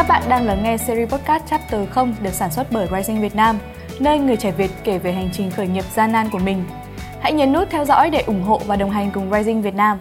Các bạn đang lắng nghe series podcast Chapter 0 được sản xuất bởi Rising Việt Nam, nơi người trẻ Việt kể về hành trình khởi nghiệp gian nan của mình. Hãy nhấn nút theo dõi để ủng hộ và đồng hành cùng Rising Việt Nam.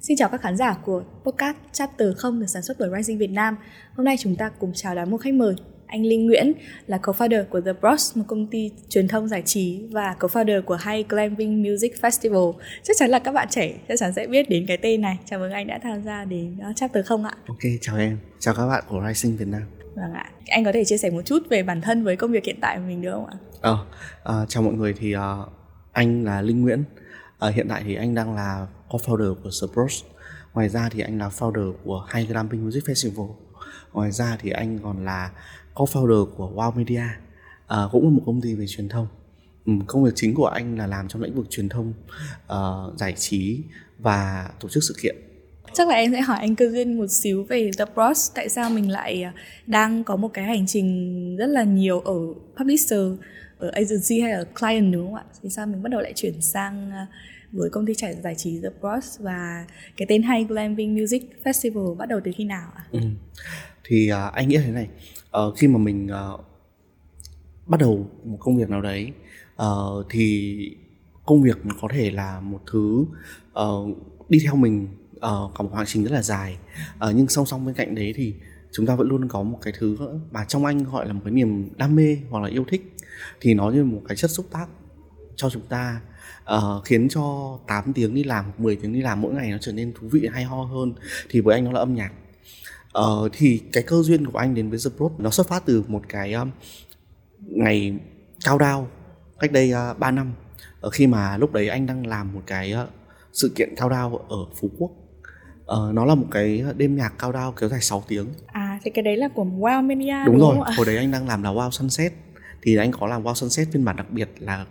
Xin chào các khán giả của podcast Chapter 0 được sản xuất bởi Rising Việt Nam. Hôm nay chúng ta cùng chào đón một khách mời anh Linh Nguyễn là co-founder của The Bros, một công ty truyền thông giải trí và co-founder của High Climbing Music Festival. Chắc chắn là các bạn trẻ chắc chắn sẽ biết đến cái tên này. Chào mừng anh đã tham gia đến uh, chapter không ạ? Ok, chào em. Chào các bạn của Rising Việt Nam. Vâng ạ. Anh có thể chia sẻ một chút về bản thân với công việc hiện tại của mình được không ạ? Ờ, à, chào mọi người thì uh, anh là Linh Nguyễn. Uh, hiện tại thì anh đang là co-founder của The Bros. Ngoài ra thì anh là founder của High Climbing Music Festival. Ngoài ra thì anh còn là co-founder của Wow Media à, cũng là một công ty về truyền thông ừ, công việc chính của anh là làm trong lĩnh vực truyền thông uh, giải trí và tổ chức sự kiện chắc là em sẽ hỏi anh cơ duyên một xíu về The Bros tại sao mình lại à, đang có một cái hành trình rất là nhiều ở publisher ở agency hay ở client đúng không ạ thì sao mình bắt đầu lại chuyển sang à, với công ty trải giải trí The Bros và cái tên High Glamping Music Festival bắt đầu từ khi nào ạ? Ừ. Thì uh, anh nghĩ thế này, uh, khi mà mình uh, bắt đầu một công việc nào đấy uh, thì công việc có thể là một thứ uh, đi theo mình uh, cả một hành trình rất là dài. Uh, nhưng song song bên cạnh đấy thì chúng ta vẫn luôn có một cái thứ mà trong anh gọi là một cái niềm đam mê hoặc là yêu thích. Thì nó như một cái chất xúc tác cho chúng ta uh, khiến cho 8 tiếng đi làm 10 tiếng đi làm mỗi ngày nó trở nên thú vị hay ho hơn. Thì với anh nó là âm nhạc uh, thì cái cơ duyên của anh đến với The Prod nó xuất phát từ một cái um, ngày cao đao cách đây uh, 3 năm. Ở khi mà lúc đấy anh đang làm một cái uh, sự kiện cao đao ở Phú Quốc. Uh, nó là một cái đêm nhạc cao đao kéo dài 6 tiếng. À thì cái đấy là của Wow Media đúng, đúng rồi hồi đấy anh đang làm là Wow Sunset. Thì anh có làm Wow Sunset phiên bản đặc biệt là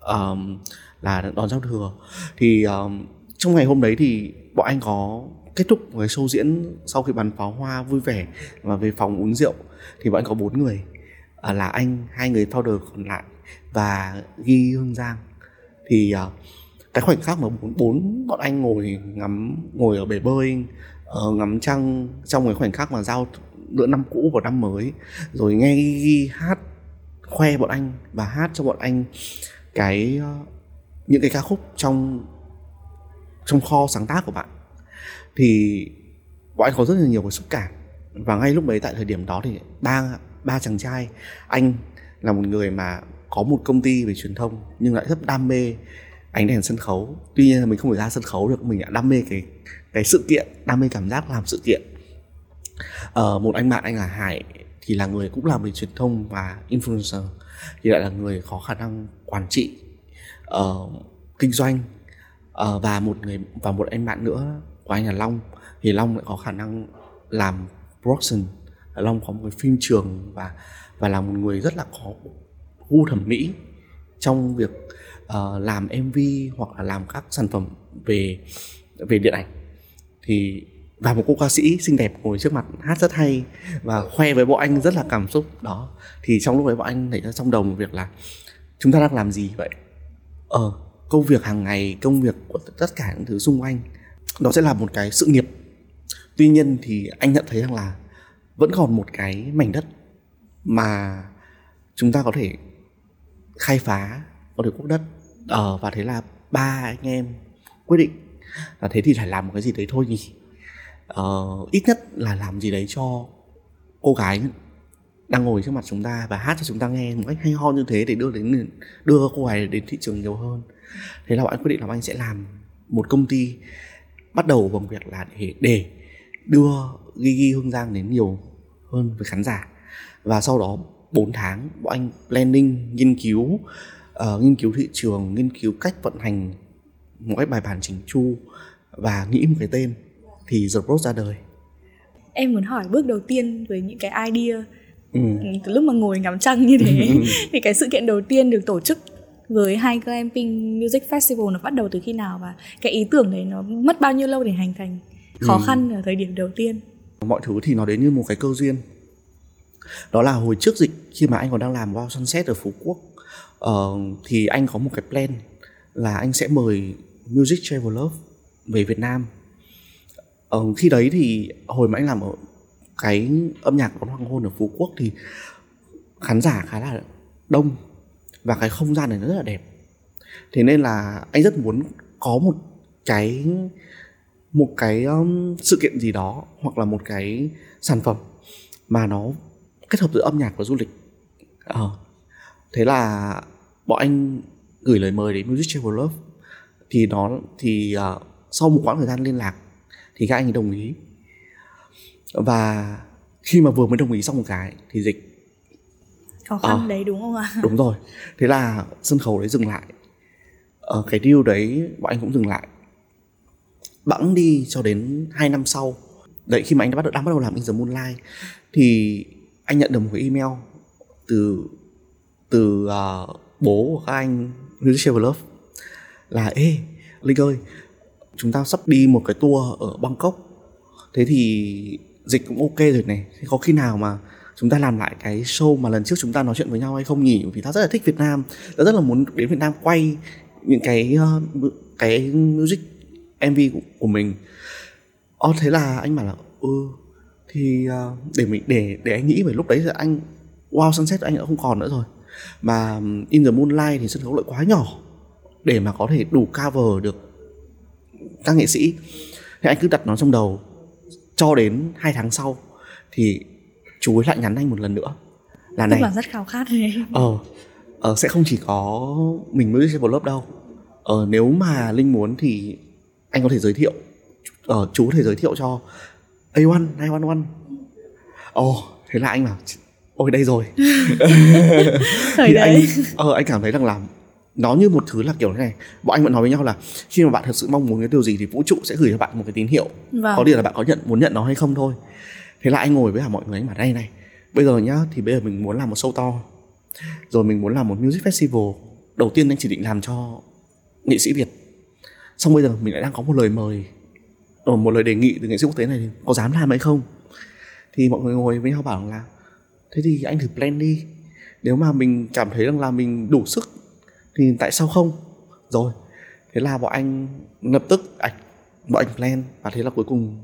um, là đón giao thừa. Thì um, trong ngày hôm đấy thì bọn anh có kết thúc cái show diễn sau khi bắn pháo hoa vui vẻ và về phòng uống rượu thì bọn anh có bốn người. À, là anh hai người founder còn lại và ghi hương giang. Thì à, cái khoảnh khắc mà bốn, bốn bọn anh ngồi ngắm ngồi ở bể bơi uh, ngắm trăng trong cái khoảnh khắc mà giao giữa năm cũ và năm mới rồi nghe ghi hát khoe bọn anh và hát cho bọn anh cái uh, những cái ca khúc trong trong kho sáng tác của bạn thì bọn anh có rất là nhiều cái xúc cảm. Và ngay lúc đấy tại thời điểm đó thì ba ba chàng trai anh là một người mà có một công ty về truyền thông nhưng lại rất đam mê ánh đèn sân khấu. Tuy nhiên là mình không phải ra sân khấu được mình đã đam mê cái cái sự kiện đam mê cảm giác làm sự kiện. Ờ, một anh bạn anh là hải thì là người cũng làm về truyền thông và influencer thì lại là người có khả năng quản trị uh, kinh doanh. Uh, và một người và một anh bạn nữa của anh là Long. Thì Long lại có khả năng làm production. Long có một cái phim trường và và là một người rất là có gu thẩm mỹ trong việc uh, làm MV hoặc là làm các sản phẩm về về điện ảnh. Thì và một cô ca sĩ xinh đẹp ngồi trước mặt hát rất hay và khoe với bọn anh rất là cảm xúc. Đó. Thì trong lúc đấy bọn anh nảy ra trong đầu một việc là chúng ta đang làm gì vậy? Ờ công việc hàng ngày công việc của tất cả những thứ xung quanh nó sẽ là một cái sự nghiệp. Tuy nhiên thì anh nhận thấy rằng là vẫn còn một cái mảnh đất mà chúng ta có thể khai phá có thể quốc đất. Ờ và thế là ba anh em quyết định là thế thì phải làm một cái gì đấy thôi nhỉ? Ờ, ít nhất là làm gì đấy cho cô gái đang ngồi trước mặt chúng ta và hát cho chúng ta nghe một cách hay ho như thế để đưa đến đưa cô gái đến thị trường nhiều hơn. Thế là bọn anh quyết định là anh sẽ làm một công ty bắt đầu bằng việc là để để đưa Gigi Hương Giang đến nhiều hơn với khán giả và sau đó 4 tháng bọn anh planning nghiên cứu uh, nghiên cứu thị trường nghiên cứu cách vận hành cách bài bản chỉnh chu và nghĩ một cái tên thì The Bros ra đời em muốn hỏi bước đầu tiên với những cái idea ừ. từ lúc mà ngồi ngắm trăng như thế thì cái sự kiện đầu tiên được tổ chức với hai glamping music festival nó bắt đầu từ khi nào và cái ý tưởng đấy nó mất bao nhiêu lâu để hình thành? Khó ừ. khăn ở thời điểm đầu tiên. Mọi thứ thì nó đến như một cái cơ duyên. Đó là hồi trước dịch khi mà anh còn đang làm wow sunset ở phú quốc uh, thì anh có một cái plan là anh sẽ mời music traveler về việt nam. Uh, khi đấy thì hồi mà anh làm ở cái âm nhạc đón hoàng hôn ở phú quốc thì khán giả khá là đông và cái không gian này nó rất là đẹp. Thế nên là anh rất muốn có một cái một cái um, sự kiện gì đó hoặc là một cái sản phẩm mà nó kết hợp giữa âm nhạc và du lịch. À, thế là bọn anh gửi lời mời đến Music Travel Love. Thì nó thì uh, sau một quãng thời gian liên lạc thì các anh ấy đồng ý. Và khi mà vừa mới đồng ý xong một cái thì dịch khó khăn à, đấy đúng không ạ? Đúng rồi. Thế là sân khấu đấy dừng lại. Ở cái deal đấy bọn anh cũng dừng lại. Bẵng đi cho đến 2 năm sau. Đấy khi mà anh đã bắt đầu đang bắt đầu làm in the moonlight thì anh nhận được một cái email từ từ uh, bố của các anh Travel Love là ê Linh ơi chúng ta sắp đi một cái tour ở Bangkok. Thế thì dịch cũng ok rồi này. Thế có khi nào mà chúng ta làm lại cái show mà lần trước chúng ta nói chuyện với nhau hay không nhỉ? Vì ta rất là thích Việt Nam. Ta rất là muốn đến Việt Nam quay những cái ờ, cái music MV của, của mình. Ồ, thế là anh bảo là ừ thì ờ, để mình để để anh nghĩ về lúc đấy là anh wow sunset anh đã không còn nữa rồi. Mà in the moonlight thì sân khấu lại quá nhỏ. Để mà có thể đủ cover được các nghệ sĩ. Thì anh cứ đặt nó trong đầu. Cho đến hai tháng sau thì chú ấy lại nhắn anh một lần nữa. Là này. Tức là rất khao khát đấy ờ, ờ sẽ không chỉ có mình mới trên lớp đâu. Ờ nếu mà linh muốn thì anh có thể giới thiệu ờ chú có thể giới thiệu cho A1 911 ồ oh, thế là anh bảo ôi đây rồi. Thời đấy. anh ờ anh cảm thấy rằng là nó như một thứ là kiểu thế này. Bọn anh vẫn nói với nhau là khi mà bạn thật sự mong muốn cái điều gì thì vũ trụ sẽ gửi cho bạn một cái tín hiệu. Vâng. có điều là bạn có nhận muốn nhận nó hay không thôi thế là anh ngồi với cả mọi người anh bảo đây này bây giờ nhá thì bây giờ mình muốn làm một show to. Rồi mình muốn làm một music festival. Đầu tiên anh chỉ định làm cho nghệ sĩ việt. Xong bây giờ mình lại đang có một lời mời ờ, một lời đề nghị từ nghệ sĩ quốc tế này có dám làm hay không? Thì mọi người ngồi với nhau bảo là thế thì anh thử plan đi. Nếu mà mình cảm thấy rằng là mình đủ sức thì tại sao không? Rồi thế là bọn anh lập tức ảnh bọn anh plan. Và thế là cuối cùng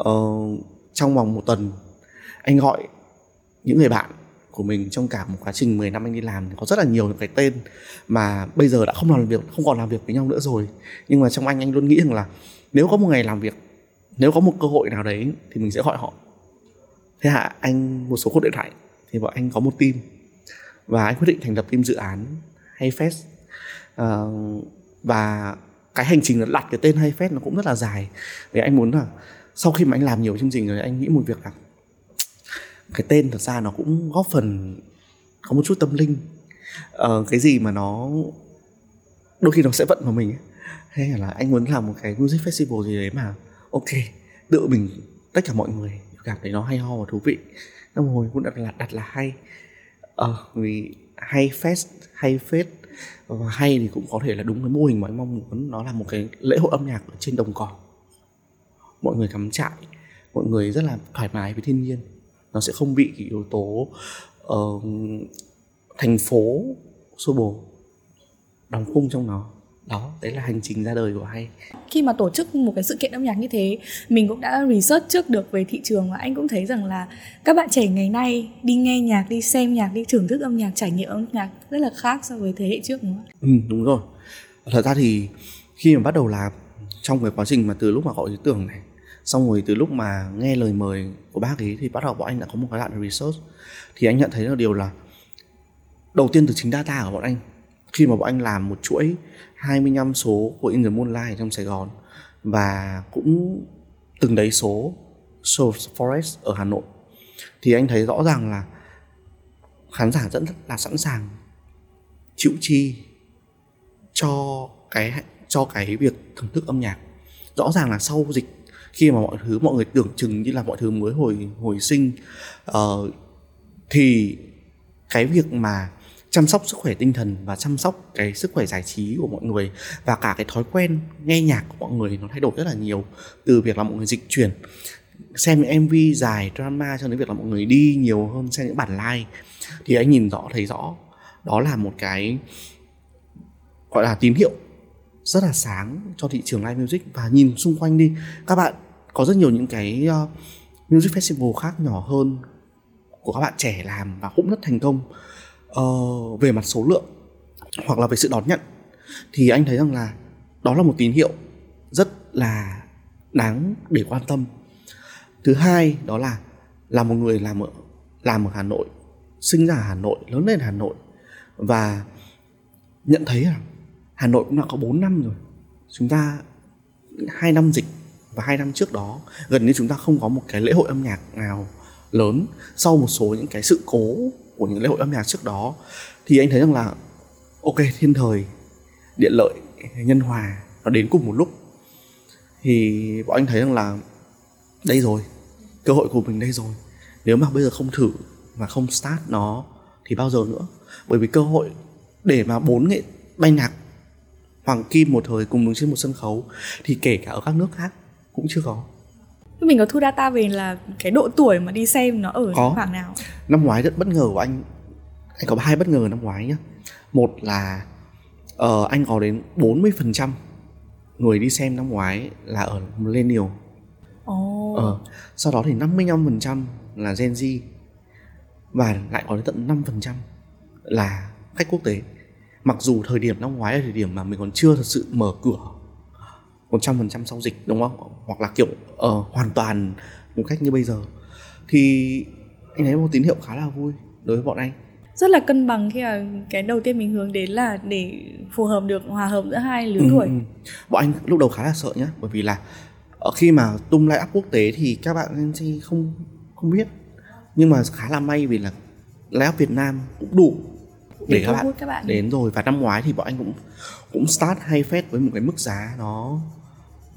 uh, trong vòng một tuần anh gọi những người bạn của mình trong cả một quá trình 10 năm anh đi làm. Có rất là nhiều những cái tên mà bây giờ đã không làm việc không còn làm việc với nhau nữa rồi. Nhưng mà trong anh anh luôn nghĩ rằng là nếu có một ngày làm việc nếu có một cơ hội nào đấy thì mình sẽ gọi họ. Thế hạ anh một số cuộc điện thoại thì bọn anh có một team và anh quyết định thành lập team dự án hay fest uh, ờ, và cái hành trình là đặt cái tên hay fest nó cũng rất là dài. Vì anh muốn là sau khi mà anh làm nhiều chương trình rồi anh nghĩ một việc là cái tên thật ra nó cũng góp phần có một chút tâm linh. Uh, cái gì mà nó đôi khi nó sẽ vận vào mình ấy. hay là anh muốn làm một cái music festival gì đấy mà ok tự mình tất cả mọi người cảm thấy nó hay ho và thú vị. Năm hồi cũng đặt là đặt là hay. Ờ vì hay fest hay fest và hay thì cũng có thể là đúng cái mô hình mà anh mong muốn. Nó là một cái lễ hội âm nhạc ở trên đồng cỏ mọi người cắm trại mọi người rất là thoải mái với thiên nhiên. Nó sẽ không bị cái yếu tố uh, thành phố xô bồ đóng khung trong nó. Đó đấy là hành trình ra đời của hay. Khi mà tổ chức một cái sự kiện âm nhạc như thế mình cũng đã research trước được về thị trường và anh cũng thấy rằng là các bạn trẻ ngày nay đi nghe nhạc đi xem nhạc đi thưởng thức âm nhạc trải nghiệm âm nhạc rất là khác so với thế hệ trước đúng không? Ừ đúng rồi. Thật ra thì khi mà bắt đầu làm trong cái quá trình mà từ lúc mà gọi ý tưởng này xong rồi từ lúc mà nghe lời mời của bác ấy thì bắt đầu bọn anh đã có một cái đoạn research. Thì anh nhận thấy là điều là đầu tiên từ chính data của bọn anh, khi mà bọn anh làm một chuỗi 25 số của In the Moonlight trong Sài Gòn và cũng từng đấy số Source Forest ở Hà Nội, thì anh thấy rõ ràng là khán giả rất là sẵn sàng chịu chi cho cái cho cái việc thưởng thức âm nhạc. Rõ ràng là sau dịch khi mà mọi thứ mọi người tưởng chừng như là mọi thứ mới hồi hồi sinh uh, thì cái việc mà chăm sóc sức khỏe tinh thần và chăm sóc cái sức khỏe giải trí của mọi người và cả cái thói quen nghe nhạc của mọi người nó thay đổi rất là nhiều từ việc là mọi người dịch chuyển. Xem những mv dài drama cho đến việc là mọi người đi nhiều hơn xem những bản live thì anh nhìn rõ thấy rõ đó là một cái gọi là tín hiệu rất là sáng cho thị trường live music. Và nhìn xung quanh đi các bạn có rất nhiều những cái uh, music festival khác nhỏ hơn của các bạn trẻ làm và cũng rất thành công. Uh, về mặt số lượng hoặc là về sự đón nhận thì anh thấy rằng là đó là một tín hiệu rất là đáng để quan tâm. Thứ hai đó là là một người làm ở làm ở Hà Nội sinh ra ở Hà Nội lớn lên Hà Nội và nhận thấy là Hà Nội cũng đã có 4 năm rồi. Chúng ta hai năm dịch và hai năm trước đó, gần như chúng ta không có một cái lễ hội âm nhạc nào lớn. Sau một số những cái sự cố của những lễ hội âm nhạc trước đó, thì anh thấy rằng là, ok, thiên thời điện lợi, nhân hòa, nó đến cùng một lúc. Thì bọn anh thấy rằng là, đây rồi, cơ hội của mình đây rồi. Nếu mà bây giờ không thử mà không start nó thì bao giờ nữa? Bởi vì cơ hội để mà bốn nghệ bay nhạc, hoàng kim một thời cùng đứng trên một sân khấu, thì kể cả ở các nước khác cũng chưa có. Mình có thu data về là cái độ tuổi mà đi xem nó ở có. khoảng nào? Năm ngoái rất bất ngờ của anh. Anh có hai bất ngờ năm ngoái nhá. Một là uh, anh có đến 40% người đi xem năm ngoái là ở millennial. Oh. uh, sau đó thì 55% là Gen Z và lại có đến tận 5% là khách quốc tế. Mặc dù thời điểm năm ngoái là thời điểm mà mình còn chưa thật sự mở cửa 100% sau dịch đúng không? Hoặc là kiểu uh, hoàn toàn một cách như bây giờ. Thì anh thấy một tín hiệu khá là vui đối với bọn anh. Rất là cân bằng khi là cái đầu tiên mình hướng đến là để phù hợp được hòa hợp giữa hai lứa ừ, tuổi. ừ. bọn anh lúc đầu khá là sợ nhá bởi vì là ở khi mà tung lại up quốc tế thì các bạn sẽ không không biết. Nhưng mà khá là may vì là up Việt Nam cũng đủ để, để các, bạn các bạn. đến rồi. Và năm ngoái thì bọn anh cũng cũng start hay phết với một cái mức giá nó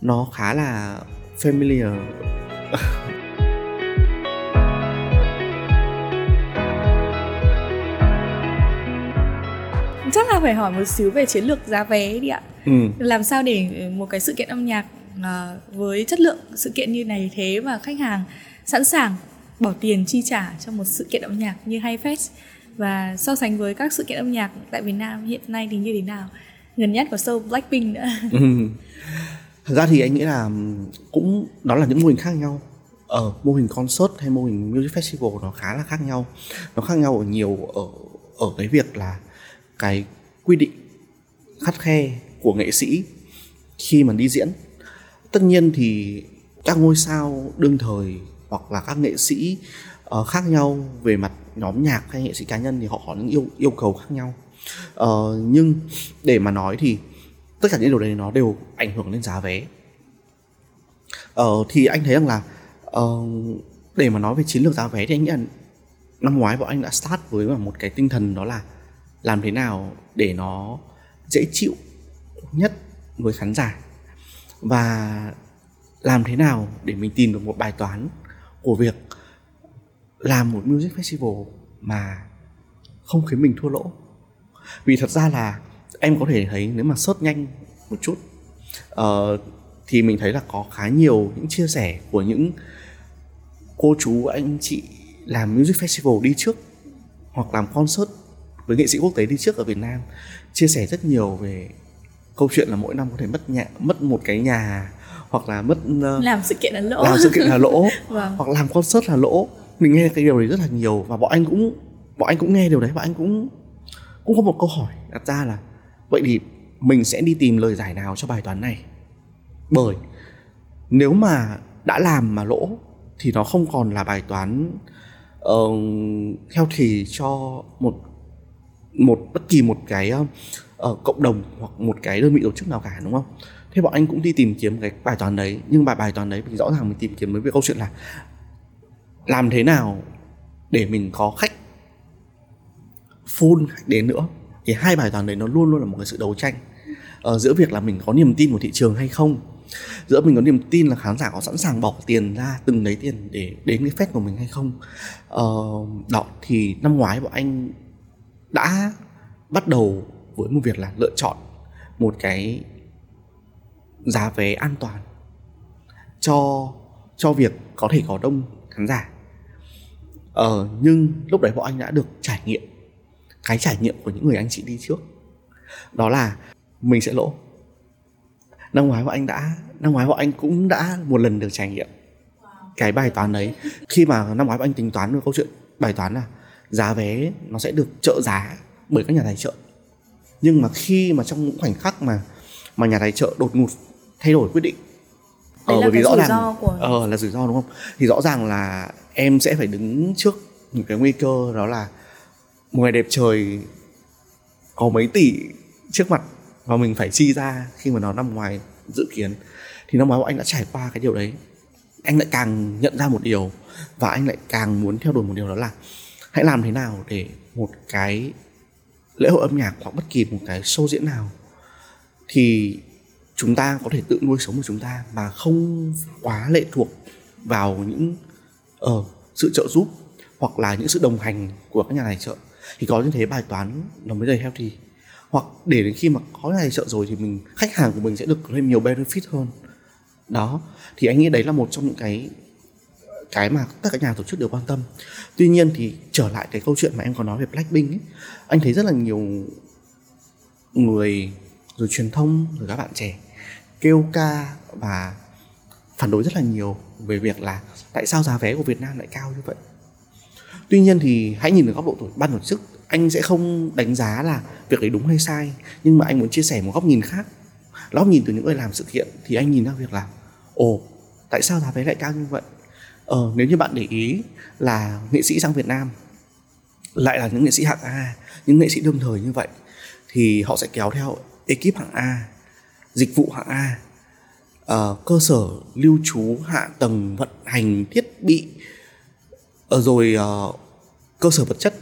nó khá là familiar. Chắc là phải hỏi một xíu về chiến lược giá vé đi ạ. Ừ. làm sao để một cái sự kiện âm nhạc à, với chất lượng sự kiện như này thế mà khách hàng sẵn sàng bỏ tiền chi trả cho một sự kiện âm nhạc như hay fest? Và so sánh với các sự kiện âm nhạc tại Việt Nam hiện nay thì như thế nào? Gần nhất có show Blackpink nữa. Ừ. thật ra thì anh nghĩ là cũng đó là những mô hình khác nhau. Ở mô hình concert hay mô hình music festival nó khá là khác nhau. Nó khác nhau ở nhiều ở ở cái việc là cái quy định khắt khe của nghệ sĩ khi mà đi diễn. Tất nhiên thì các ngôi sao đương thời hoặc là các nghệ sĩ uh, khác nhau về mặt nhóm nhạc hay nghệ sĩ cá nhân thì họ có những yêu yêu cầu khác nhau. Uh, nhưng để mà nói thì tất cả những điều đấy nó đều ảnh hưởng lên giá vé. Ờ, thì anh thấy rằng là uh, để mà nói về chiến lược giá vé thì anh nghĩ là năm ngoái bọn anh đã start với một cái tinh thần đó là làm thế nào để nó dễ chịu nhất với khán giả và làm thế nào để mình tìm được một bài toán của việc làm một music festival mà không khiến mình thua lỗ. Vì thật ra là em có thể thấy nếu mà search nhanh một chút uh, thì mình thấy là có khá nhiều những chia sẻ của những cô chú anh chị làm music festival đi trước hoặc làm concert với nghệ sĩ quốc tế đi trước ở Việt Nam chia sẻ rất nhiều về câu chuyện là mỗi năm có thể mất nhà mất một cái nhà hoặc là mất uh, làm sự kiện là lỗ làm sự kiện là lỗ vâng. hoặc làm concert là lỗ mình nghe cái điều đấy rất là nhiều và bọn anh cũng bọn anh cũng nghe điều đấy và anh cũng cũng có một câu hỏi đặt ra là vậy thì mình sẽ đi tìm lời giải nào cho bài toán này? Bởi nếu mà đã làm mà lỗ thì nó không còn là bài toán uh, thì cho một một bất kỳ một cái uh, cộng đồng hoặc một cái đơn vị tổ chức nào cả đúng không? Thế bọn anh cũng đi tìm kiếm cái bài toán đấy nhưng bài bài toán đấy mình rõ ràng mình tìm kiếm với việc câu chuyện là làm thế nào để mình có khách full khách đến nữa thì hai bài toán đấy nó luôn luôn là một cái sự đấu tranh. Ờ, giữa việc là mình có niềm tin của thị trường hay không giữa mình có niềm tin là khán giả có sẵn sàng bỏ tiền ra từng đấy tiền để đến cái fest của mình hay không. Ờ, đó thì năm ngoái bọn anh đã bắt đầu với một việc là lựa chọn một cái giá vé an toàn cho cho việc có thể có đông khán giả. Ờ, nhưng lúc đấy bọn anh đã được trải nghiệm cái trải nghiệm của những người anh chị đi trước. Đó là mình sẽ lỗ. Năm ngoái bọn anh đã năm ngoái bọn anh cũng đã một lần được trải nghiệm cái bài toán đấy. Khi mà năm ngoái anh tính toán được câu chuyện bài toán là giá vé nó sẽ được trợ giá bởi các nhà tài trợ. Nhưng mà khi mà trong những khoảnh khắc mà mà nhà tài trợ đột ngột thay đổi quyết định Đấy ờ, bởi vì rõ ràng của... ờ là rủi ro đúng không? Thì rõ ràng là em sẽ phải đứng trước một cái nguy cơ đó là một ngày đẹp trời có mấy tỷ trước mặt và mình phải chi ra khi mà nó nằm ngoài dự kiến. Thì năm ngoái anh đã trải qua cái điều đấy. Anh lại càng nhận ra một điều và anh lại càng muốn theo đuổi một điều đó là hãy làm thế nào để một cái lễ hội âm nhạc hoặc bất kỳ một cái show diễn nào thì chúng ta có thể tự nuôi sống của chúng ta mà không quá lệ thuộc vào những uh, sự trợ giúp hoặc là những sự đồng hành của các nhà tài trợ thì có như thế bài toán nó mới đầy healthy. Hoặc để đến khi mà có này tài trợ rồi thì mình, khách hàng của mình sẽ được thêm nhiều benefit hơn. Đó, thì anh nghĩ đấy là một trong những cái cái mà tất cả nhà tổ chức đều quan tâm. Tuy nhiên thì trở lại cái câu chuyện mà em có nói về blackpink ấy, anh thấy rất là nhiều người, rồi truyền thông, rồi các bạn trẻ kêu ca và phản đối rất là nhiều về việc là tại sao giá vé của Việt Nam lại cao như vậy. Tuy nhiên thì hãy nhìn ở góc độ tổ ban tổ chức, anh sẽ không đánh giá là việc đấy đúng hay sai, nhưng mà anh muốn chia sẻ một góc nhìn khác. Góc nhìn từ những người làm sự kiện thì anh nhìn ra việc là ồ, tại sao giá vé lại cao như vậy? Ờ, nếu như bạn để ý là nghệ sĩ sang Việt Nam lại là những nghệ sĩ hạng A, những nghệ sĩ đương thời như vậy thì họ sẽ kéo theo ekip hạng A dịch vụ hạng A uh, cơ sở lưu trú hạ tầng vận hành thiết bị uh, rồi uh, cơ sở vật chất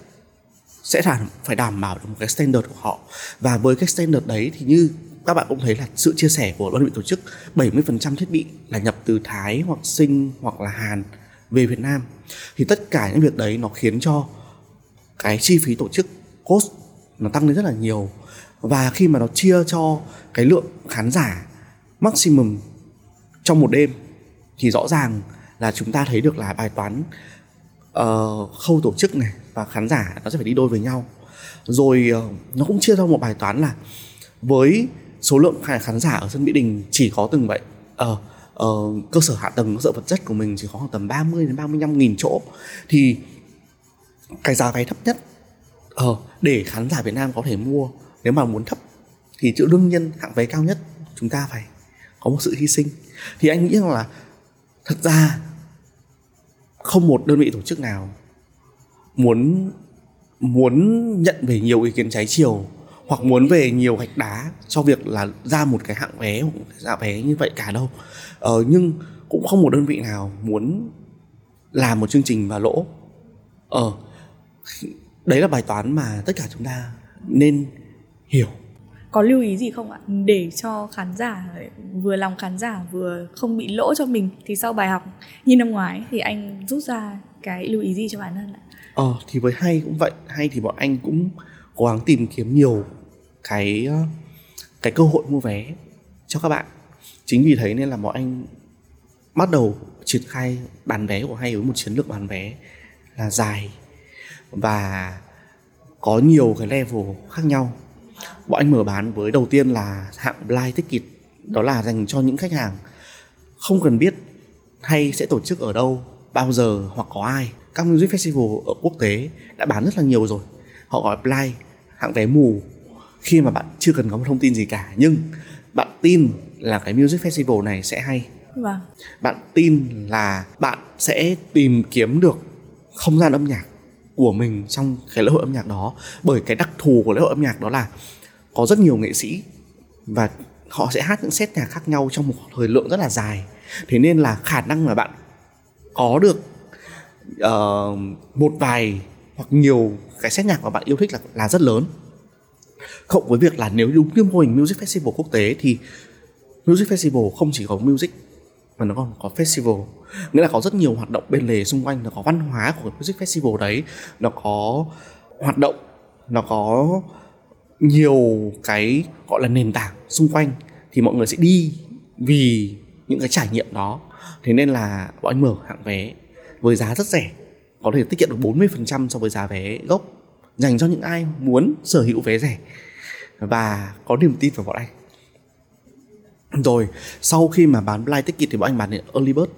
sẽ đảm, phải đảm bảo được một cái standard của họ. Và với cái standard đấy thì như các bạn cũng thấy là sự chia sẻ của đơn vị tổ chức 70% thiết bị là nhập từ Thái hoặc Sinh hoặc là Hàn về Việt Nam. Thì tất cả những việc đấy nó khiến cho cái chi phí tổ chức cost nó tăng lên rất là nhiều. Và khi mà nó chia cho cái lượng khán giả maximum trong một đêm thì rõ ràng là chúng ta thấy được là bài toán uh, khâu tổ chức này và khán giả nó sẽ phải đi đôi với nhau. Rồi uh, nó cũng chia ra một bài toán là với số lượng khán giả ở sân Mỹ Đình chỉ có từng vậy uh, uh, cơ sở hạ tầng cơ sở vật chất của mình chỉ có khoảng tầm 30 đến 35 nghìn chỗ thì cái giá vé thấp nhất uh, để khán giả Việt Nam có thể mua nếu mà muốn thấp thì chữ đương nhiên hạng vé cao nhất chúng ta phải có một sự hy sinh. Thì anh nghĩ rằng là thật ra không một đơn vị tổ chức nào muốn muốn nhận về nhiều ý kiến trái chiều hoặc muốn về nhiều gạch đá cho việc là ra một cái hạng vé hoặc giá vé như vậy cả đâu. Ờ, nhưng cũng không một đơn vị nào muốn làm một chương trình và lỗ. Ờ đấy là bài toán mà tất cả chúng ta nên hiểu có lưu ý gì không ạ? Để cho khán giả, vừa lòng khán giả vừa không bị lỗ cho mình thì sau bài học như năm ngoái thì anh rút ra cái lưu ý gì cho bản thân ạ? Ờ thì với hay cũng vậy. Hay thì bọn anh cũng cố gắng tìm kiếm nhiều cái ờ, cái cơ hội mua vé cho các bạn. Chính vì thế nên là bọn anh bắt đầu triển khai bán vé của hay với một chiến lược bán vé là dài và có nhiều cái level khác nhau bọn anh mở bán với đầu tiên là hạng blind ticket đó là dành cho những khách hàng không cần biết hay sẽ tổ chức ở đâu bao giờ hoặc có ai. Các music festival ở quốc tế đã bán rất là nhiều rồi. Họ gọi blind hạng vé mù khi mà bạn chưa cần có một thông tin gì cả. Nhưng bạn tin là cái music festival này sẽ hay. Vâng. bạn tin là bạn sẽ tìm kiếm được không gian âm nhạc của mình trong cái lễ hội âm nhạc đó. Bởi cái đặc thù của lễ hội âm nhạc đó là có rất nhiều nghệ sĩ và họ sẽ hát những set nhạc khác nhau trong một thời lượng rất là dài. Thế nên là khả năng mà bạn có được uh, một vài hoặc nhiều cái set nhạc mà bạn yêu thích là là rất lớn. Cộng với việc là nếu đúng như mô hình music festival quốc tế thì music festival không chỉ có music mà nó còn có festival. Nghĩa là có rất nhiều hoạt động bên lề xung quanh, nó có văn hóa của music festival đấy, nó có hoạt động, nó có nhiều cái, gọi là, nền tảng xung quanh thì mọi người sẽ đi vì những cái trải nghiệm đó. Thế nên là bọn anh mở hạng vé với giá rất rẻ, có thể tiết kiệm được 40% so với giá vé gốc, dành cho những ai muốn sở hữu vé rẻ. Và có niềm tin vào bọn anh rồi sau khi mà bán blind ticket thì bọn anh bán đến early bird.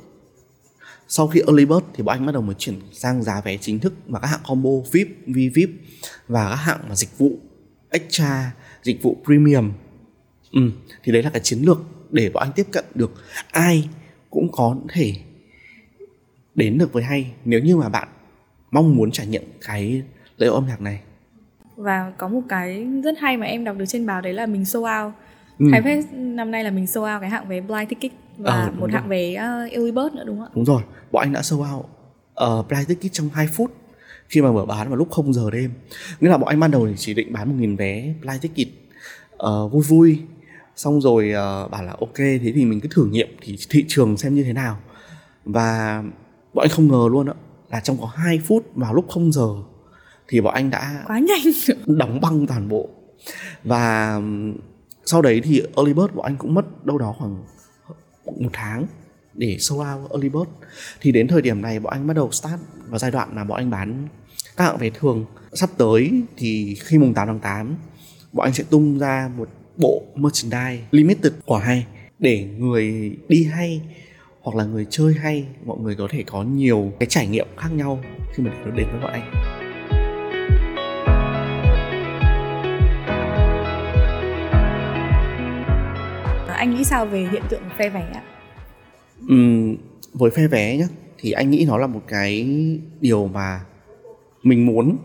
Sau khi early bird thì bọn anh bắt đầu mới chuyển sang giá vé chính thức và các hạng combo VIP, VVIP và các hạng mà dịch vụ extra, dịch vụ premium. Ừ, thì đấy là cái chiến lược để bọn anh tiếp cận được. Ai cũng có thể đến được với hay nếu như mà bạn mong muốn trải nghiệm cái lễ hội âm nhạc này. Và có một cái rất hay mà em đọc được trên báo đấy là mình show out ừ. Hay Fest năm nay là mình sold out cái hạng vé blind ticket và à, một rồi. hạng vé uh, nữa đúng không ạ? Đúng rồi, bọn anh đã sold out uh, blind ticket trong 2 phút khi mà mở bán vào lúc 0 giờ đêm. Nghĩa là bọn anh ban đầu chỉ định bán một nghìn vé blind ticket uh, vui vui xong rồi uh, bảo là ok thế thì mình cứ thử nghiệm thì thị trường xem như thế nào và bọn anh không ngờ luôn đó là trong có 2 phút vào lúc 0 giờ thì bọn anh đã quá nhanh đóng băng toàn bộ và sau đấy thì early bird bọn anh cũng mất đâu đó khoảng một tháng để sold out early bird. Thì đến thời điểm này bọn anh bắt đầu start vào giai đoạn là bọn anh bán các hạng vé thường. Sắp tới thì khi mùng 8 tháng 8 bọn anh sẽ tung ra một bộ merchandise limited của hay để người đi hay hoặc là người chơi hay, mọi người có thể có nhiều cái trải nghiệm khác nhau khi mà đến với bọn anh. Anh nghĩ sao về hiện tượng phe vé ạ? Ừ, với phe vé nhá thì anh nghĩ nó là một cái điều mà mình muốn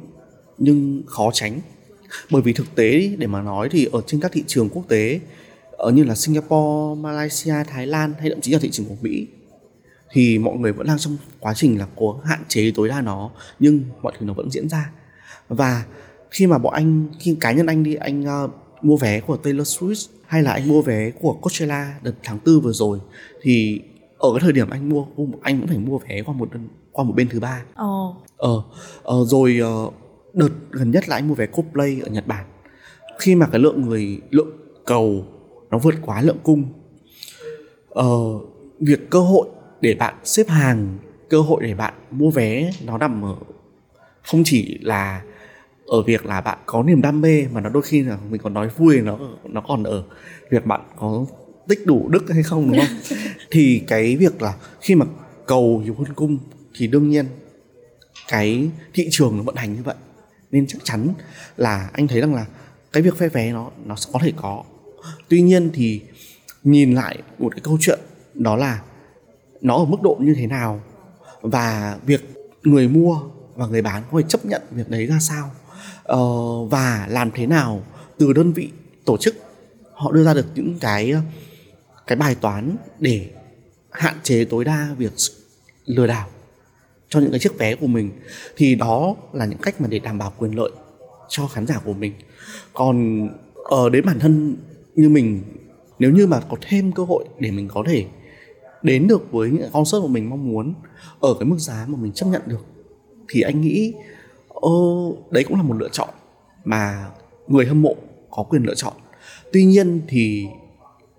nhưng khó tránh bởi vì thực tế để mà nói thì ở trên các thị trường quốc tế ở như là Singapore, Malaysia, Thái Lan hay thậm chí là thị trường của Mỹ thì mọi người vẫn đang trong quá trình là cố hạn chế tối đa nó nhưng mọi thứ nó vẫn diễn ra và khi mà bọn anh khi cá nhân anh đi anh ờ, mua vé của Taylor Swift hay là anh mua vé của Coachella đợt tháng tư vừa rồi thì ở cái thời điểm anh mua anh cũng phải mua vé qua một qua một bên thứ ba. Ờ. Ờ, ờ rồi uh, đợt gần nhất là anh mua vé Coldplay ở Nhật Bản. Khi mà cái lượng người lượng cầu nó vượt quá lượng cung ờ, việc cơ hội để bạn xếp hàng cơ hội để bạn mua vé nó nằm ở không chỉ là ở việc là bạn có niềm đam mê mà nó đôi khi là mình còn nói vui nó nó còn ở việc bạn có tích đủ đức hay không đúng không? Thì cái việc là khi mà cầu nhiều hơn cung thì đương nhiên cái thị trường nó vận hành như vậy. Nên chắc chắn là anh thấy rằng là cái việc phe vé nó nó có thể có. Tuy nhiên thì nhìn lại một cái câu chuyện đó là nó ở mức độ như thế nào và việc người mua và người bán có thể chấp nhận việc đấy ra sao uh, và làm thế nào từ đơn vị tổ chức họ đưa ra được những cái ờ, cái bài toán để hạn chế tối đa việc lừa đảo cho những cái chiếc vé của mình thì đó là những cách mà để đảm bảo quyền lợi cho khán giả của mình. Còn ở đến bản thân như mình nếu như mà có thêm cơ hội để mình có thể đến được với những concert mà mình mong muốn ở cái mức giá mà mình chấp nhận được thì anh nghĩ ô, đấy cũng là một lựa chọn mà người hâm mộ có quyền lựa chọn. Tuy nhiên thì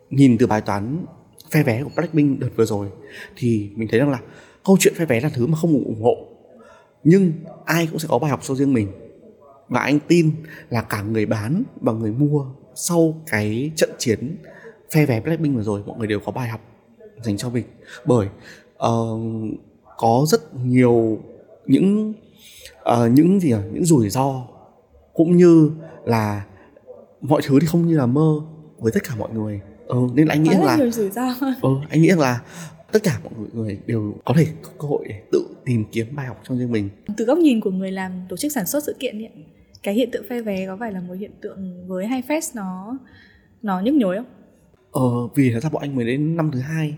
nhìn từ bài toán phe vé của Blackpink đợt vừa rồi thì mình thấy rằng là câu chuyện phe vé là thứ mà không ủng hộ. Nhưng ai cũng sẽ có bài học cho riêng mình. Và anh tin là cả người bán và người mua sau cái trận chiến phe vé Blackpink vừa rồi mọi người đều có bài học dành cho mình. Bởi uh, có rất nhiều những uh, những gì những rủi ro cũng như là mọi thứ thì không như là mơ với tất cả mọi người ừ, nên anh nghĩ là, là rủi ro ừ, anh nghĩ là tất cả mọi người đều có thể có cơ hội để tự tìm kiếm bài học cho riêng mình từ góc nhìn của người làm tổ chức sản xuất sự kiện ấy, cái hiện tượng phe vé có phải là một hiện tượng với hai fest nó nó nhức nhối không? Ờ, vì thật ra bọn anh mới đến năm thứ hai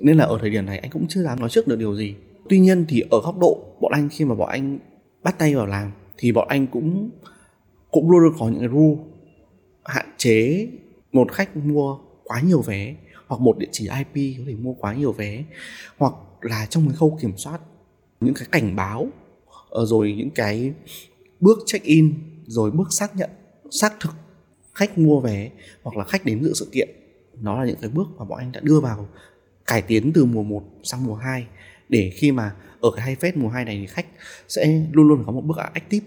nên là ở thời điểm này anh cũng chưa dám nói trước được điều gì. Tuy nhiên thì ở góc độ bọn anh khi mà bọn anh bắt tay vào làm, thì bọn anh cũng cũng luôn luôn có những cái rule. Hạn chế một khách mua quá nhiều vé, hoặc một địa chỉ IP có thể mua quá nhiều vé, hoặc là trong cái khâu kiểm soát, những cái cảnh báo ờ, rồi những cái bước check in, rồi bước xác nhận, xác thực khách mua vé, hoặc là khách đến dự sự kiện. Nó là những cái bước mà bọn anh đã đưa vào, cải tiến từ mùa 1 sang mùa 2 để khi mà ở cái hai phết mùa 2 này thì khách sẽ luôn luôn có một bước active.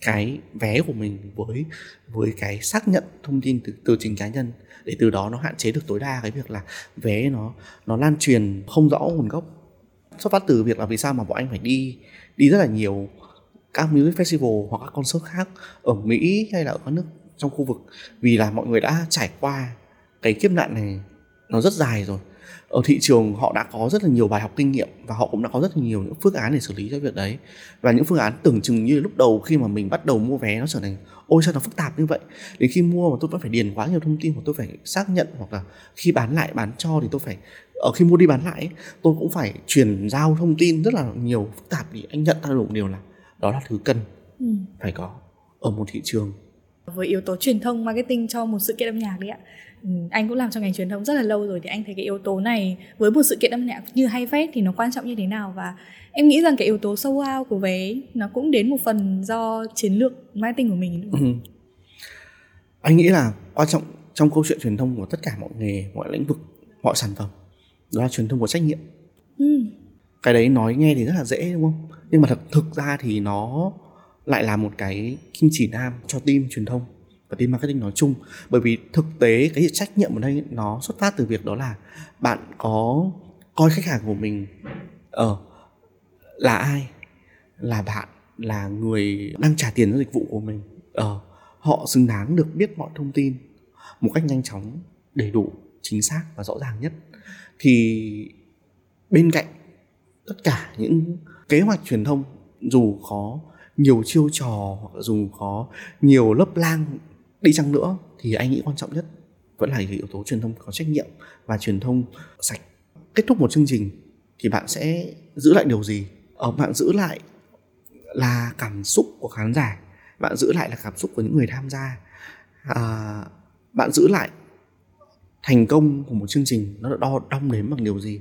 Cái vé của mình với với cái xác nhận thông tin từ từ trình cá nhân, để từ đó nó hạn chế được tối đa cái việc là vé nó nó lan truyền không rõ nguồn gốc. Xuất phát từ việc là vì sao mà bọn anh phải đi đi rất là nhiều các music festival hoặc các concert khác ở Mỹ hay là ở các nước trong khu vực. Vì là mọi người đã trải qua cái kiếp nạn này nó rất dài rồi ở thị trường họ đã có rất là nhiều bài học kinh nghiệm và họ cũng đã có rất là nhiều những phương án để xử lý cho việc đấy. Và những phương án tưởng chừng như lúc đầu khi mà mình bắt đầu mua vé nó trở thành ôi sao nó phức tạp như vậy? Đến khi mua mà tôi vẫn phải điền quá nhiều thông tin hoặc tôi phải xác nhận hoặc là khi bán lại bán cho thì tôi phải ở khi mua đi bán lại tôi cũng phải truyền giao thông tin rất là nhiều phức tạp thì anh nhận ra được một điều là đó là thứ cần ừ. phải có ở một thị trường. Với yếu tố truyền thông marketing cho một sự kiện âm nhạc đấy ạ anh cũng làm trong ngành truyền thông rất là lâu rồi thì anh thấy cái yếu tố này với một sự kiện âm nhạc như hay fest thì nó quan trọng như thế nào và em nghĩ rằng cái yếu tố sâu out của vé nó cũng đến một phần do chiến lược marketing của mình. Ừ. anh nghĩ là quan trọng trong câu chuyện truyền thông của tất cả mọi nghề mọi lĩnh vực mọi sản phẩm đó là truyền thông của trách nhiệm ừ. cái đấy nói nghe thì rất là dễ đúng không nhưng mà thật thực ra thì nó lại là một cái kim chỉ nam cho team truyền thông và team marketing nói chung. Bởi vì thực tế cái trách nhiệm ở đây nó xuất phát từ việc đó là bạn có coi khách hàng của mình ở uh, là ai? Là bạn là người đang trả tiền cho dịch vụ của mình. Ờ uh, họ xứng đáng được biết mọi thông tin một cách nhanh chóng đầy đủ chính xác và rõ ràng nhất. Thì bên cạnh tất cả những kế hoạch truyền thông dù có nhiều chiêu trò hoặc dù có nhiều lớp lang đi chăng nữa thì anh nghĩ quan trọng nhất vẫn là yếu tố truyền thông có trách nhiệm và truyền thông sạch. Kết thúc một chương trình thì bạn sẽ giữ lại điều gì? Ở bạn giữ lại là cảm xúc của khán giả bạn giữ lại là cảm xúc của những người tham gia. À, bạn giữ lại thành công của một chương trình nó đo đong đếm bằng điều gì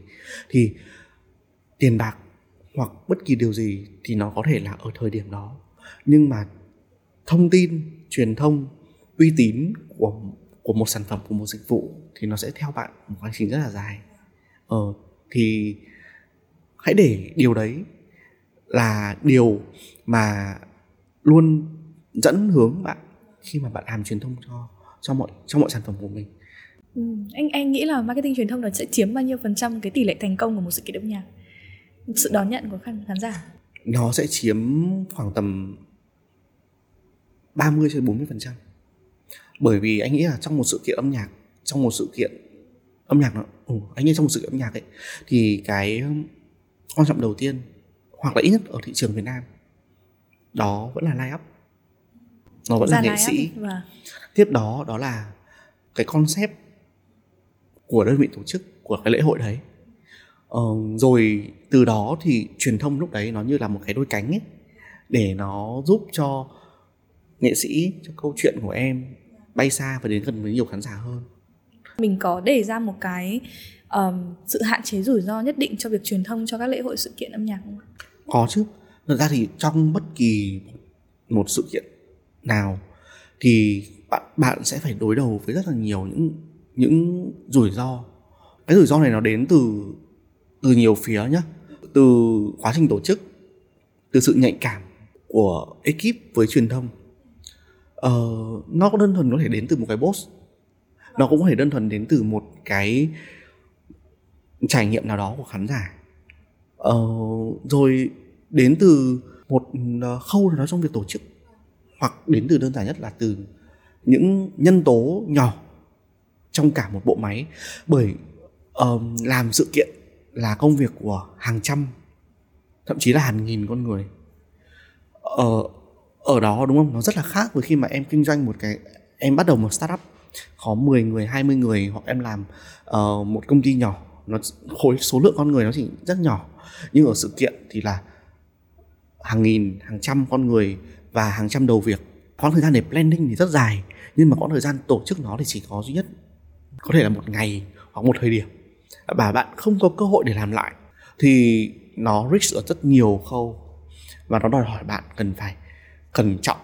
thì tiền bạc hoặc bất kỳ điều gì thì nó có thể là ở thời điểm đó. Nhưng mà thông tin truyền thông uy tín của của một sản phẩm của một dịch vụ thì nó sẽ theo bạn một hành trình rất là dài. Ờ thì hãy để điều đấy là điều mà luôn dẫn hướng bạn khi mà bạn làm truyền thông cho cho mọi cho mọi sản phẩm của mình. Ừ, anh anh nghĩ là marketing truyền thông nó sẽ chiếm bao nhiêu phần trăm cái tỷ lệ thành công của một sự kiện âm nhạc? Sự đón nhận của khán khán giả. Nó sẽ chiếm khoảng tầm 30 cho 40 phần trăm bởi vì anh nghĩ là trong một sự kiện âm nhạc trong một sự kiện âm nhạc nó ừ, anh nghĩ trong một sự kiện âm nhạc ấy thì cái quan trọng đầu tiên hoặc là ít nhất ở thị trường Việt Nam đó vẫn là line up. Nó vẫn là nghệ sĩ. và... tiếp đó đó là cái concept của đơn vị tổ chức của cái lễ hội đấy. Ờ, rồi từ đó thì truyền thông lúc đấy nó như là một cái đôi cánh ấy để nó giúp cho nghệ sĩ cho câu chuyện của em bay xa và đến gần với nhiều khán giả hơn mình có đề ra một cái um, sự hạn chế rủi ro nhất định cho việc truyền thông cho các lễ hội sự kiện âm nhạc không? Có chứ. Thật ra thì trong bất kỳ một sự kiện nào thì bạn bạn sẽ phải đối đầu với rất là nhiều những những rủi ro. Cái rủi ro này nó đến từ từ nhiều phía nhá. Từ quá trình tổ chức, từ sự nhạy cảm của ekip với truyền thông uh, nó có đơn thuần có thể đến từ một cái boss. Nó cũng có thể đơn thuần đến từ một cái trải nghiệm nào đó của khán giả. Uh, rồi đến từ một ờ, khâu nào đó trong việc tổ chức hoặc đến từ đơn giản nhất là từ những nhân tố nhỏ trong cả một bộ máy. Bởi uh, làm sự kiện là công việc của hàng trăm thậm chí là hàng nghìn con người. Ở ở đó đúng không? Nó rất là khác với khi mà em kinh doanh một cái em bắt đầu một startup. Có 10 người 20 người hoặc em làm uh, một công ty nhỏ. Nó khối số lượng con người nó chỉ rất nhỏ. Nhưng ở sự kiện thì là hàng nghìn hàng trăm con người và hàng trăm đầu việc. Quãng thời gian để planning thì rất dài nhưng mà quãng thời gian tổ chức nó thì chỉ có duy nhất có thể là một ngày hoặc một thời điểm. Và bạn không có cơ hội để làm lại. Thì nó risk ở rất nhiều khâu và nó đòi hỏi bạn cần phải cẩn trọng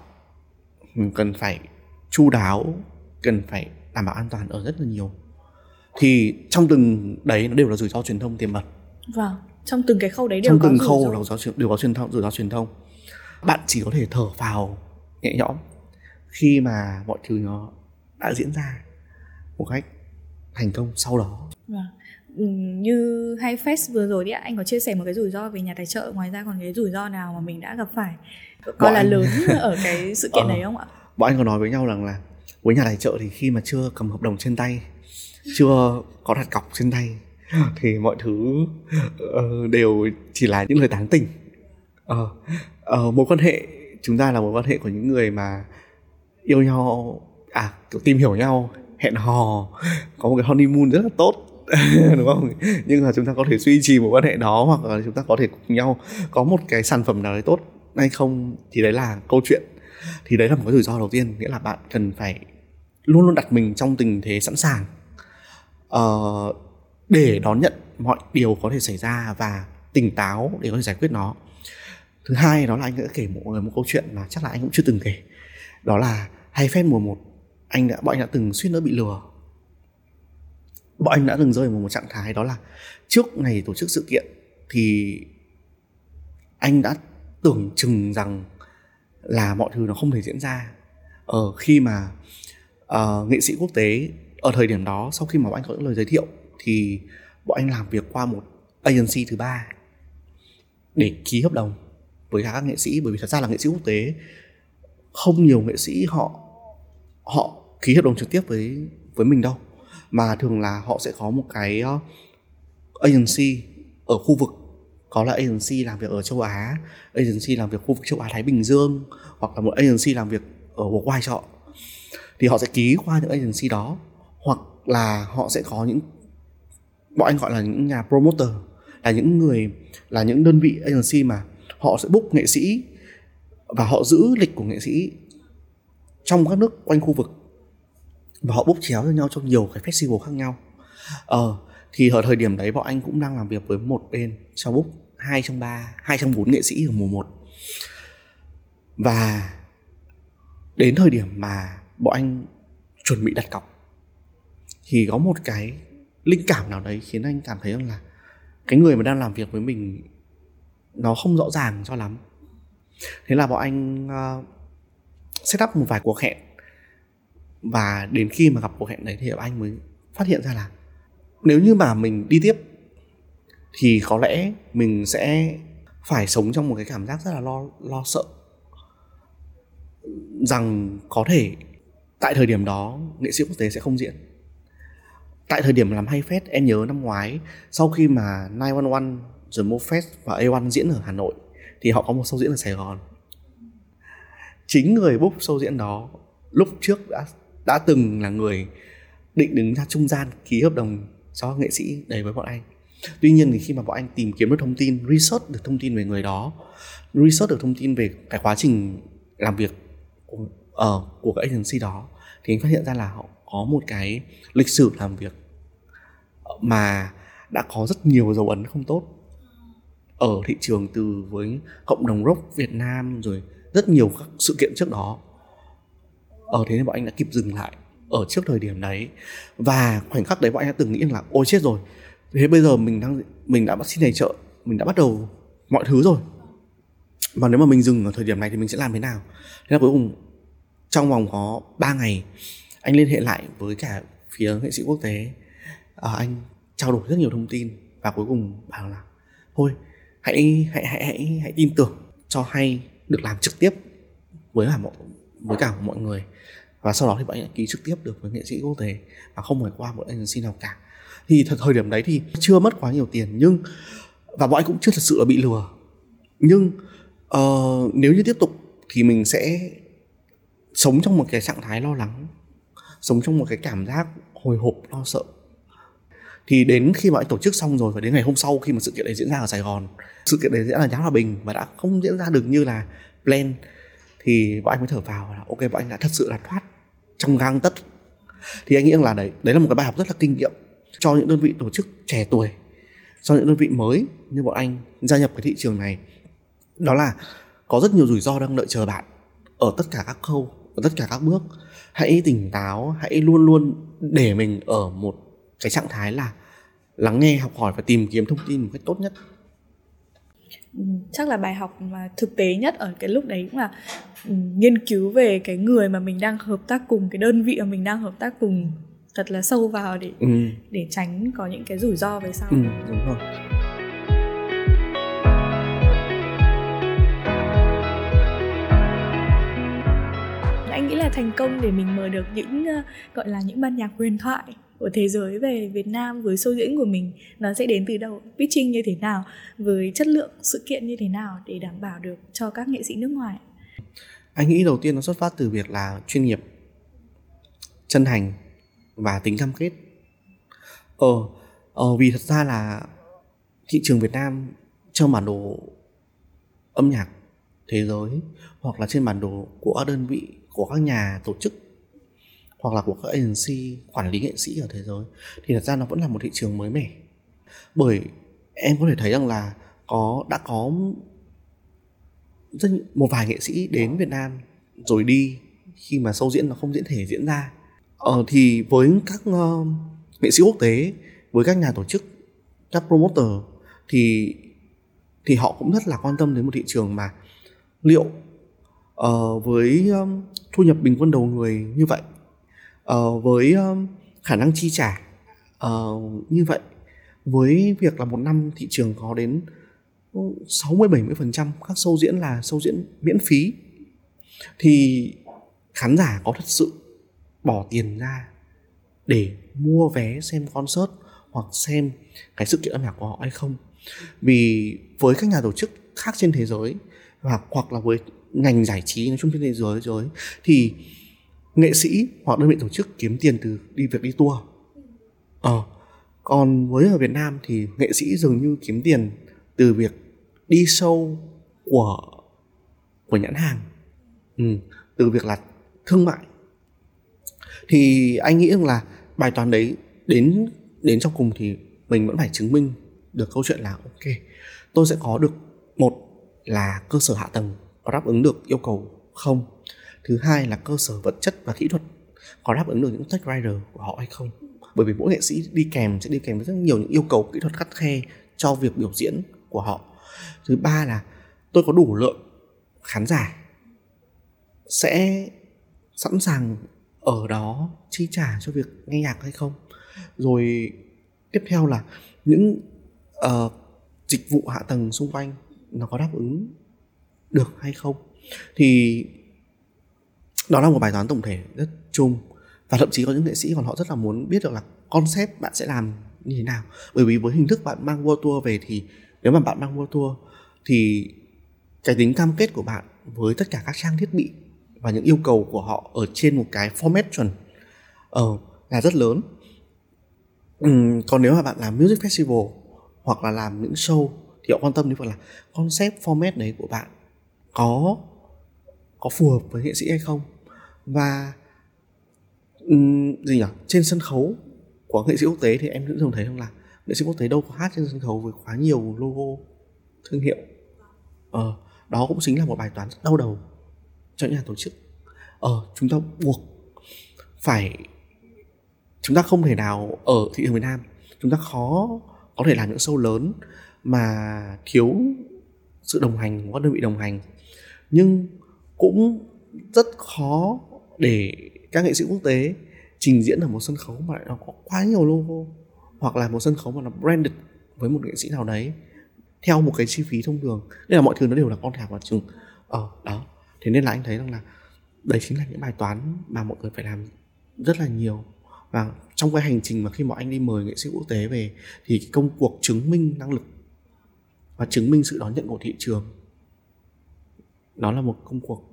cần phải chu đáo cần phải đảm bảo an toàn ở rất là nhiều. Thì trong từng đấy nó đều là rủi ro truyền thông tiềm ẩn. Vâng trong từng cái khâu đấy đều trong có từng khâu là rủi ro đều có truyền thông rủi ro truyền thông. Bạn chỉ có thể thở vào nhẹ nhõm khi mà mọi thứ nó đã diễn ra một cách thành công sau đó. Vâng. như hay fest vừa rồi thì anh có chia sẻ một cái rủi ro về nhà tài trợ ngoài ra còn cái rủi ro nào mà mình đã gặp phải coi là anh... lớn ở cái sự kiện ờ, đấy không ạ? bọn anh có nói với nhau rằng là với nhà tài trợ thì khi mà chưa cầm hợp đồng trên tay chưa có đặt cọc trên tay thì mọi thứ uh, đều chỉ là những lời tán tỉnh. Uh, uh, mối quan hệ chúng ta là mối quan hệ của những người mà yêu nhau à kiểu tìm hiểu nhau hẹn hò có một cái honeymoon rất là tốt đúng không? Nhưng mà chúng ta có thể duy trì một quan hệ đó hoặc là chúng ta có thể cùng nhau có một cái sản phẩm nào đấy tốt hay không thì đấy là câu chuyện. Thì đấy là một cái rủi ro đầu tiên nghĩa là bạn cần phải luôn luôn đặt mình trong tình thế sẵn sàng uh, để đón nhận mọi điều có thể xảy ra và tỉnh táo để có thể giải quyết nó. Thứ hai đó là anh đã kể một người một câu chuyện mà chắc là anh cũng chưa từng kể. Đó là hay phép mùa một anh đã bọn anh đã từng suýt nữa bị lừa. Bọn anh đã từng rơi vào một trạng thái đó là trước ngày tổ chức sự kiện thì anh đã tưởng chừng rằng là mọi thứ nó không thể diễn ra. Ở khi mà uh, nghệ sĩ quốc tế ở thời điểm đó sau khi mà bọn anh có những lời giới thiệu thì bọn anh làm việc qua một agency thứ ba để ký hợp đồng với các nghệ sĩ bởi vì thật ra là nghệ sĩ quốc tế không nhiều nghệ sĩ họ họ ký hợp đồng trực tiếp với với mình đâu. Mà thường là họ sẽ có một cái ờ, agency ở khu vực có là agency làm việc ở châu Á, agency làm việc khu vực châu Á Thái Bình Dương hoặc là một agency làm việc ở worldwide cho họ thì họ sẽ ký qua những agency đó hoặc là họ sẽ có những bọn anh gọi là những nhà promoter là những người là những đơn vị agency mà họ sẽ book nghệ sĩ và họ giữ lịch của nghệ sĩ trong các nước quanh khu vực. Và họ book chéo cho nhau trong nhiều cái festival khác nhau. Ờ thì ở thời điểm đấy bọn anh cũng đang làm việc với một bên cho book hai trong ba hai trong bốn nghệ sĩ ở mùa một. Và đến thời điểm mà bọn anh chuẩn bị đặt cọc thì có một cái linh cảm nào đấy khiến anh cảm thấy rằng là cái người mà đang làm việc với mình nó không rõ ràng cho lắm. Thế là bọn anh uh, set up một vài cuộc hẹn. Và đến khi mà gặp cuộc hẹn đấy thì bọn anh mới phát hiện ra là nếu như mà mình đi tiếp, thì có lẽ mình sẽ phải sống trong một cái cảm giác rất là lo lo sợ rằng có thể tại thời điểm đó nghệ sĩ quốc tế sẽ không diễn. Tại thời điểm làm hay fest em nhớ năm ngoái, sau khi mà 911 The Mo Fest và A1 diễn ở Hà Nội, thì họ có một show diễn ở Sài Gòn. Chính người book show diễn đó lúc trước đã đã từng là người định đứng ra trung gian ký hợp đồng cho nghệ sĩ đấy với bọn anh. Tuy nhiên thì khi mà bọn anh tìm kiếm được thông tin research được thông tin về người đó research được thông tin về cái quá trình làm việc của, uh, của cái agency đó thì anh phát hiện ra là họ có một cái lịch sử làm việc mà đã có rất nhiều dấu ấn không tốt ở thị trường từ với cộng đồng rock Việt Nam rồi rất nhiều các sự kiện trước đó. Ở thế nên bọn anh đã kịp dừng lại ở trước thời điểm đấy. Và khoảnh khắc đấy bọn em đã từng nghĩ là ôi chết rồi. Thế bây giờ mình đang mình đã bắt xin tài trợ mình đã bắt đầu mọi thứ rồi. Và nếu mà mình dừng ở thời điểm này thì mình sẽ làm thế nào? Thế là cuối cùng trong vòng có 3 ngày anh liên hệ lại với cả phía nghệ sĩ quốc tế. À, anh trao đổi rất nhiều thông tin và cuối cùng bảo là thôi hãy hãy hãy hãy, hãy tin tưởng cho hay được làm trực tiếp với cả mọi với cả mọi người và sau đó thì bạn ký trực tiếp được với nghệ sĩ quốc tế và không phải qua một agency nào cả. Thì thật thời điểm đấy thì chưa mất quá nhiều tiền nhưng và bọn anh cũng chưa thật sự là bị lừa. Nhưng uh, nếu như tiếp tục thì mình sẽ sống trong một cái trạng thái lo lắng sống trong một cái cảm giác hồi hộp lo sợ. Thì đến khi mà anh tổ chức xong rồi và đến ngày hôm sau khi mà sự kiện đấy diễn ra ở Sài Gòn sự kiện đấy diễn ra ở nhà Hòa Bình và đã không diễn ra được như là plan thì bọn anh mới thở vào là ok bọn anh đã thật sự là thoát trong gang tất. Thì anh nghĩ rằng là đấy đấy là một cái bài học rất là kinh nghiệm cho những đơn vị tổ chức trẻ tuổi, cho những đơn vị mới như bọn anh gia nhập cái thị trường này. Đó là có rất nhiều rủi ro đang đợi chờ bạn ở tất cả các khâu, ở tất cả các bước. Hãy tỉnh táo, hãy luôn luôn để mình ở một cái trạng thái là lắng nghe, học hỏi và tìm kiếm thông tin một cách tốt nhất chắc là bài học mà thực tế nhất ở cái lúc đấy cũng là ừ, nghiên cứu về cái người mà mình đang hợp tác cùng cái đơn vị mà mình đang hợp tác cùng thật là sâu vào để ừ. để tránh có những cái rủi ro về sau. Ừ đúng rồi. Anh nghĩ là thành công để mình mời được những uh, gọi là những ban nhạc huyền thoại của thế giới về Việt Nam với show diễn của mình nó sẽ đến từ đâu? Pitching như thế nào? Với chất lượng sự kiện như thế nào để đảm bảo được cho các nghệ sĩ nước ngoài? Anh nghĩ đầu tiên nó xuất phát từ việc là chuyên nghiệp chân thành và tính cam kết. Ờ, ờ vì thật ra là thị trường Việt Nam trong bản đồ âm nhạc thế giới hoặc là trên bản đồ của các đơn vị của các nhà tổ chức hoặc là của các agency quản lý nghệ sĩ ở thế giới thì thật ra nó vẫn là một thị trường mới mẻ. Bởi em có thể thấy rằng là có đã có rất một vài nghệ sĩ đến Việt Nam rồi đi khi mà sâu diễn nó không diễn thể diễn ra. Ờ, thì với các uh, nghệ sĩ quốc tế với các nhà tổ chức các promoter thì thì họ cũng rất là quan tâm đến một thị trường mà liệu uh, với um, thu nhập bình quân đầu người như vậy uh, với um, khả năng chi trả uh, như vậy với việc là một năm thị trường có đến 60 70% các show diễn là show diễn miễn phí thì khán giả có thật sự bỏ tiền ra để mua vé xem concert hoặc xem cái sự kiện âm nhạc của họ hay không. Vì với các nhà tổ chức khác trên thế giới hoặc hoặc là với ngành giải trí nói chung trên thế giới rồi thì nghệ sĩ hoặc đơn vị tổ chức kiếm tiền từ đi việc đi tour. Ờ còn với ở Việt Nam thì nghệ sĩ dường như kiếm tiền từ việc đi show của của nhãn hàng. Ừ, từ việc là thương mại. Thì anh nghĩ rằng là bài toán đấy đến đến trong cùng thì mình vẫn phải chứng minh được câu chuyện là ok tôi sẽ có được một là cơ sở hạ tầng có đáp ứng được yêu cầu không thứ hai là cơ sở vật chất và kỹ thuật có đáp ứng được những tech rider của họ hay không. Bởi vì mỗi nghệ sĩ đi kèm sẽ đi kèm với rất nhiều những yêu cầu kỹ thuật khắt khe cho việc biểu diễn của họ. Thứ ba là tôi có đủ lượng khán giả sẽ sẵn sàng ở đó chi trả cho việc nghe nhạc hay không. Rồi tiếp theo là những uh, dịch vụ hạ tầng xung quanh nó có đáp ứng được hay không. Thì đó là một bài toán tổng thể rất chung. Và thậm chí có những nghệ sĩ còn họ rất là muốn biết được là concept bạn sẽ làm như thế nào. Bởi vì với hình thức bạn mang world tour về thì nếu mà bạn mang world tour thì cái tính cam kết của bạn với tất cả các trang thiết bị và những yêu cầu của họ ở trên một cái format chuẩn ờ, là rất lớn. Ừ, còn nếu mà bạn làm music festival hoặc là làm những show thì họ quan tâm đến việc là concept format đấy của bạn có có phù hợp với nghệ sĩ hay không và um, gì nhỉ? Trên sân khấu của nghệ sĩ quốc tế thì em cũng thường thấy rằng là nghệ sĩ quốc tế đâu có hát trên sân khấu với quá nhiều logo thương hiệu. Ờ, đó cũng chính là một bài toán rất đau đầu cho nhà tổ chức. Ờ chúng ta buộc phải chúng ta không thể nào ở thị trường Việt Nam. Chúng ta khó có thể làm những show lớn mà thiếu sự đồng hành của các đơn vị đồng hành. Nhưng cũng rất khó để các nghệ sĩ quốc tế trình diễn ở một sân khấu mà nó có quá nhiều logo, hoặc là một sân khấu mà nó branded với một nghệ sĩ nào đấy, theo một cái chi phí thông thường. Nên là mọi thứ nó đều là con thả vào trường. Ờ đó. Thế nên là anh thấy rằng là đấy chính là những bài toán mà mọi người phải làm rất là nhiều. Và trong cái hành trình mà khi mà anh đi mời nghệ sĩ quốc tế về, thì cái công cuộc chứng minh năng lực và chứng minh sự đón nhận của thị trường, nó là một công cuộc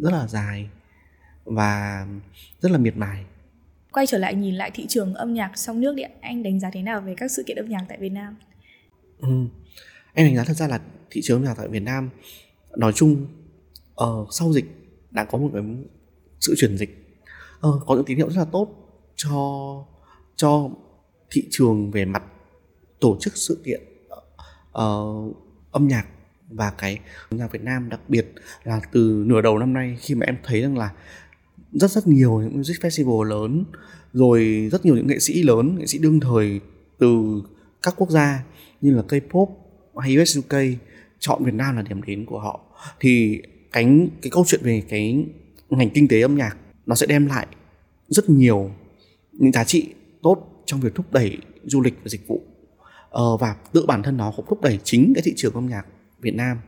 rất là dài và rất là miệt mài. Quay trở lại nhìn lại thị trường âm nhạc trong nước đi anh đánh giá thế nào về các sự kiện âm nhạc tại Việt Nam? Ừ. anh đánh giá thật ra là thị trường âm nhạc tại Việt Nam nói chung uh, sau dịch đã có một cái sự chuyển dịch. Uh, có những tín hiệu rất là tốt cho cho thị trường về mặt tổ chức sự kiện uh, âm nhạc và cái nhạc Việt Nam đặc biệt là từ nửa đầu năm nay khi mà em thấy rằng là rất rất nhiều những music festival lớn rồi rất nhiều những nghệ sĩ lớn nghệ sĩ đương thời từ các quốc gia như là K-pop hay US UK chọn Việt Nam là điểm đến của họ. Thì cái cái câu chuyện về cái ngành kinh tế âm nhạc nó sẽ đem lại rất nhiều những giá trị tốt trong việc thúc đẩy du lịch và dịch vụ. Uh, và tự bản thân nó cũng thúc đẩy chính cái thị trường âm nhạc Việt Nam.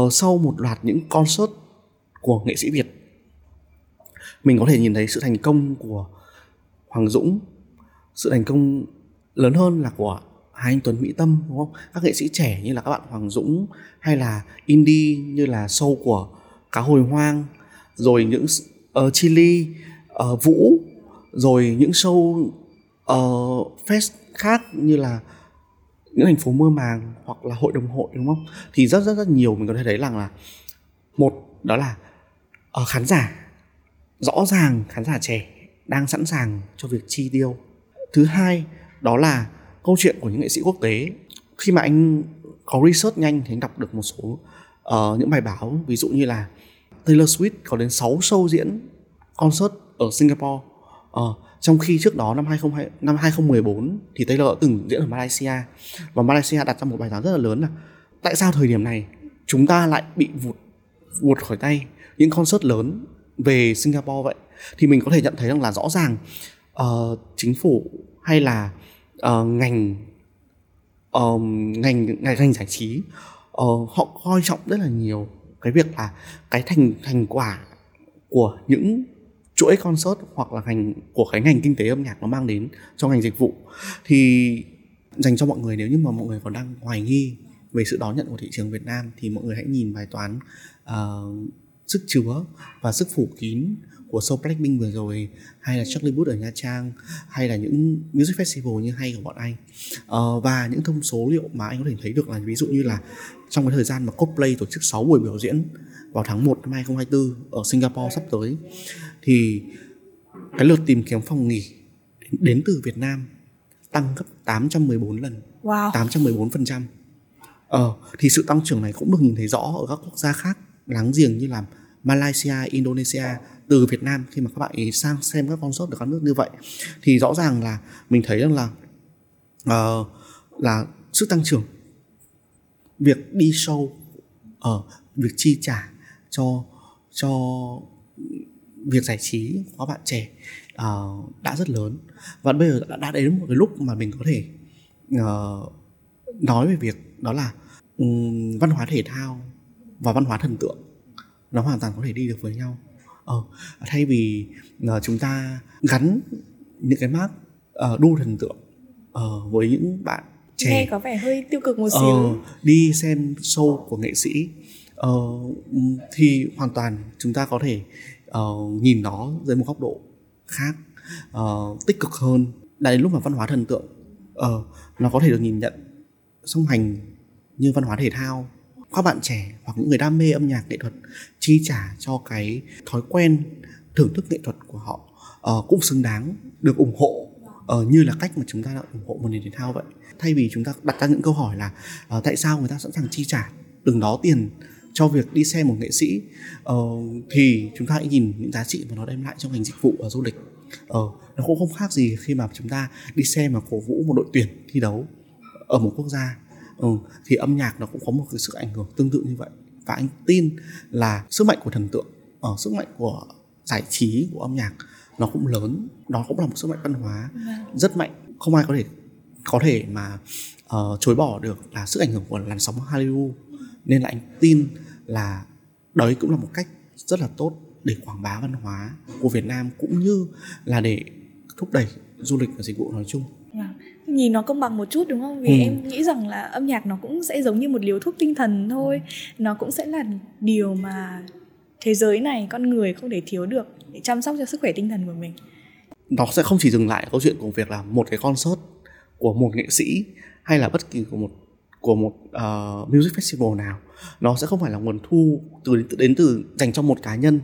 Uh, sau một loạt những concert của nghệ sĩ Việt mình có thể nhìn thấy sự thành công của Hoàng Dũng sự thành công lớn hơn là của hai anh Tuấn Mỹ Tâm đúng không? Các nghệ sĩ trẻ như là các bạn Hoàng Dũng hay là indie như là show của Cá Hồi Hoang rồi những uh, Chili, uh, Vũ rồi những show uh, fest khác như là những thành phố mơ màng hoặc là hội đồng hội đúng không? Thì rất rất rất nhiều mình có thể thấy rằng là một đó là uh, khán giả rõ ràng khán giả trẻ đang sẵn sàng cho việc chi tiêu. Thứ hai đó là câu chuyện của những nghệ sĩ quốc tế. Khi mà anh có research nhanh thì anh đọc được một số uh, những bài báo. Ví dụ như là Taylor Swift có đến 6 show diễn concert ở Singapore. Uh, trong khi trước đó năm 2020, năm 2014 thì Taylor đã từng diễn ở Malaysia và Malaysia đặt ra một bài toán rất là lớn là tại sao thời điểm này chúng ta lại bị vụt vụt khỏi tay những concert lớn về Singapore vậy thì mình có thể nhận thấy rằng là rõ ràng uh, chính phủ hay là uh, ngành uh, ngành ngành ngành giải trí uh, họ coi trọng rất là nhiều cái việc là cái thành thành quả của những chuỗi concert hoặc là ngành của cái ngành kinh tế âm nhạc nó mang đến cho ngành dịch vụ. Thì dành cho mọi người nếu như mà mọi người còn đang hoài nghi về sự đón nhận của thị trường Việt Nam thì mọi người hãy nhìn bài toán uh, sức chứa và sức phủ kín của show Blackpink vừa rồi hay là Charlie Puth ở Nha Trang hay là những music festival như hay của bọn anh uh, và những thông số liệu mà anh có thể thấy được là ví dụ như là trong cái thời gian mà Coldplay tổ chức 6 buổi biểu diễn vào tháng 1 năm 2024 ở Singapore sắp tới thì cái lượt tìm kiếm phòng nghỉ đến từ Việt Nam tăng gấp 814 lần. Wow. 814%. Ờ thì sự tăng trưởng này cũng được nhìn thấy rõ ở các quốc gia khác láng giềng như là Malaysia, Indonesia từ Việt Nam khi mà các bạn ấy sang xem các concert ở các nước như vậy. Thì rõ ràng là mình thấy rằng là uh, là sức tăng trưởng việc đi show ở uh, việc chi trả cho cho việc giải trí của các bạn trẻ uh, đã rất lớn. Và bây giờ đã, đã đến một cái lúc mà mình có thể uh, nói về việc đó là um, văn hóa thể thao và văn hóa thần tượng nó hoàn toàn có thể đi được với nhau. Ờ, thay vì uh, chúng ta gắn những cái mác uh, đu thần tượng uh, với những bạn trẻ. Nghe có vẻ hơi tiêu cực một xíu. uh, đi xem show của nghệ sĩ uh, thì hoàn toàn chúng ta có thể uh, nhìn nó dưới một góc độ khác uh, tích cực hơn. Đã đến lúc mà văn hóa thần tượng uh, nó có thể được nhìn nhận song hành như văn hóa thể thao các bạn trẻ hoặc những người đam mê âm nhạc nghệ thuật chi trả cho cái thói quen thưởng thức nghệ thuật của họ uh, cũng xứng đáng được ủng hộ uh, như là cách mà chúng ta đã ủng hộ một nền thể thao vậy. Thay vì chúng ta đặt ra những câu hỏi là uh, tại sao người ta sẵn sàng chi trả từng đó tiền cho việc đi xem một nghệ sĩ uh, thì chúng ta hãy nhìn những giá trị mà nó đem lại trong ngành dịch vụ và du lịch. Uh, nó cũng không khác gì khi mà chúng ta đi xem và cổ vũ một đội tuyển thi đấu ở một quốc gia ừ, thì âm nhạc nó cũng có một cái sức ảnh hưởng tương tự như vậy và anh tin là sức mạnh của thần tượng ở uh, sức mạnh của giải trí của âm nhạc nó cũng lớn nó cũng là một sức mạnh văn hóa vâng. rất mạnh không ai có thể có thể mà uh, chối bỏ được là sức ảnh hưởng của làn sóng Hollywood nên là anh tin là đấy cũng là một cách rất là tốt để quảng bá văn hóa của Việt Nam cũng như là để thúc đẩy du lịch và dịch vụ nói chung. Vâng. Nhìn nó công bằng một chút đúng không? Vì ừ. em nghĩ rằng là âm nhạc nó cũng sẽ giống như một liều thuốc tinh thần thôi. Nó cũng sẽ là điều mà thế giới này con người không thể thiếu được để chăm sóc cho sức khỏe tinh thần của mình. Nó sẽ không chỉ dừng lại câu chuyện của việc là một cái concert của một nghệ sĩ hay là bất kỳ của một của một uh, music festival nào nó sẽ không phải là nguồn thu từ đến từ dành cho một cá nhân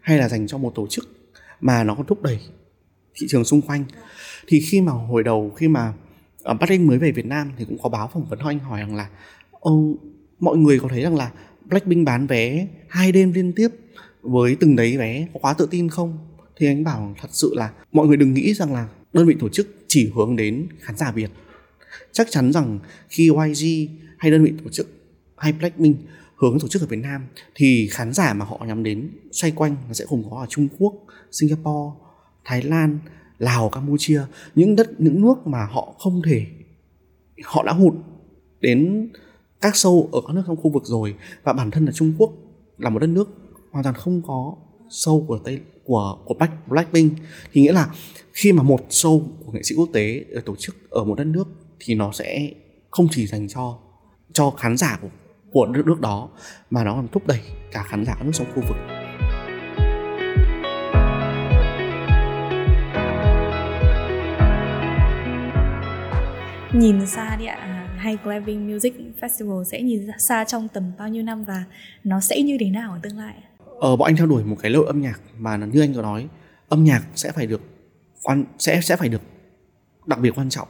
hay là dành cho một tổ chức mà nó còn thúc đẩy thị trường xung quanh. Thì khi mà hồi đầu khi mà uh, Blackpink mới về Việt Nam thì cũng có báo phỏng vấn anh hỏi rằng là ông mọi người có thấy rằng là Blackpink bán vé hai đêm liên tiếp với từng đấy vé có quá tự tin không? Thì anh bảo thật sự là mọi người đừng nghĩ rằng là đơn vị tổ chức chỉ hướng đến khán giả Việt. Chắc chắn rằng khi YG hay đơn vị tổ chức hay Blackpink hướng tổ chức ở Việt Nam thì khán giả mà họ nhắm đến xoay quanh nó sẽ gồm có ở Trung Quốc, Singapore, Thái Lan, Lào Campuchia những đất những nước mà họ không thể họ đã hụt đến các show ở các nước trong khu vực rồi. Và bản thân là Trung Quốc là một đất nước hoàn toàn không có show của tây của của Black Blackpink. Thì nghĩa là khi mà một show của nghệ sĩ quốc tế được tổ chức ở một đất nước thì nó sẽ không chỉ dành cho cho khán giả của của nước nước đó mà nó còn thúc đẩy cả khán giả các nước trong khu vực. Nhìn xa đi ạ. À, hay Glamping Music Festival sẽ nhìn xa trong tầm bao nhiêu năm và nó sẽ như thế nào ở tương lai ờ, bọn anh theo đuổi một cái lối âm nhạc mà như anh có nói. Âm nhạc sẽ phải được quan sẽ sẽ phải được đặc biệt quan trọng.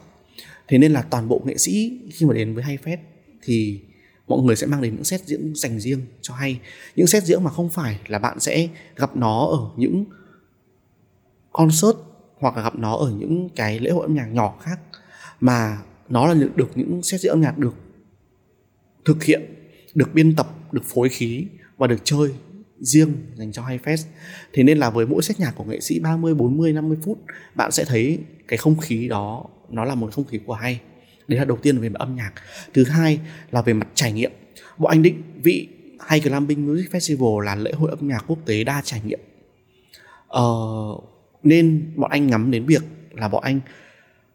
Thế nên là toàn bộ nghệ sĩ khi mà đến với hay fest thì mọi người sẽ mang đến những set diễn dành riêng cho hay. Những set diễn mà không phải là bạn sẽ gặp nó ở những concert hoặc là gặp nó ở những cái lễ hội âm nhạc nhỏ khác mà nó là được những set diễn âm nhạc được thực hiện được biên tập được phối khí và được chơi riêng dành cho hay fest. Thế nên là với mỗi set nhạc của nghệ sĩ 30, 40, 50 phút bạn sẽ thấy cái không khí đó nó là một không khí của hay. Đấy là đầu tiên về mặt âm nhạc. Thứ hai là về mặt trải nghiệm. Bọn anh định vị hay Glamping Music Festival là lễ hội âm nhạc quốc tế đa trải nghiệm. Ờ, nên bọn anh ngắm đến việc là bọn anh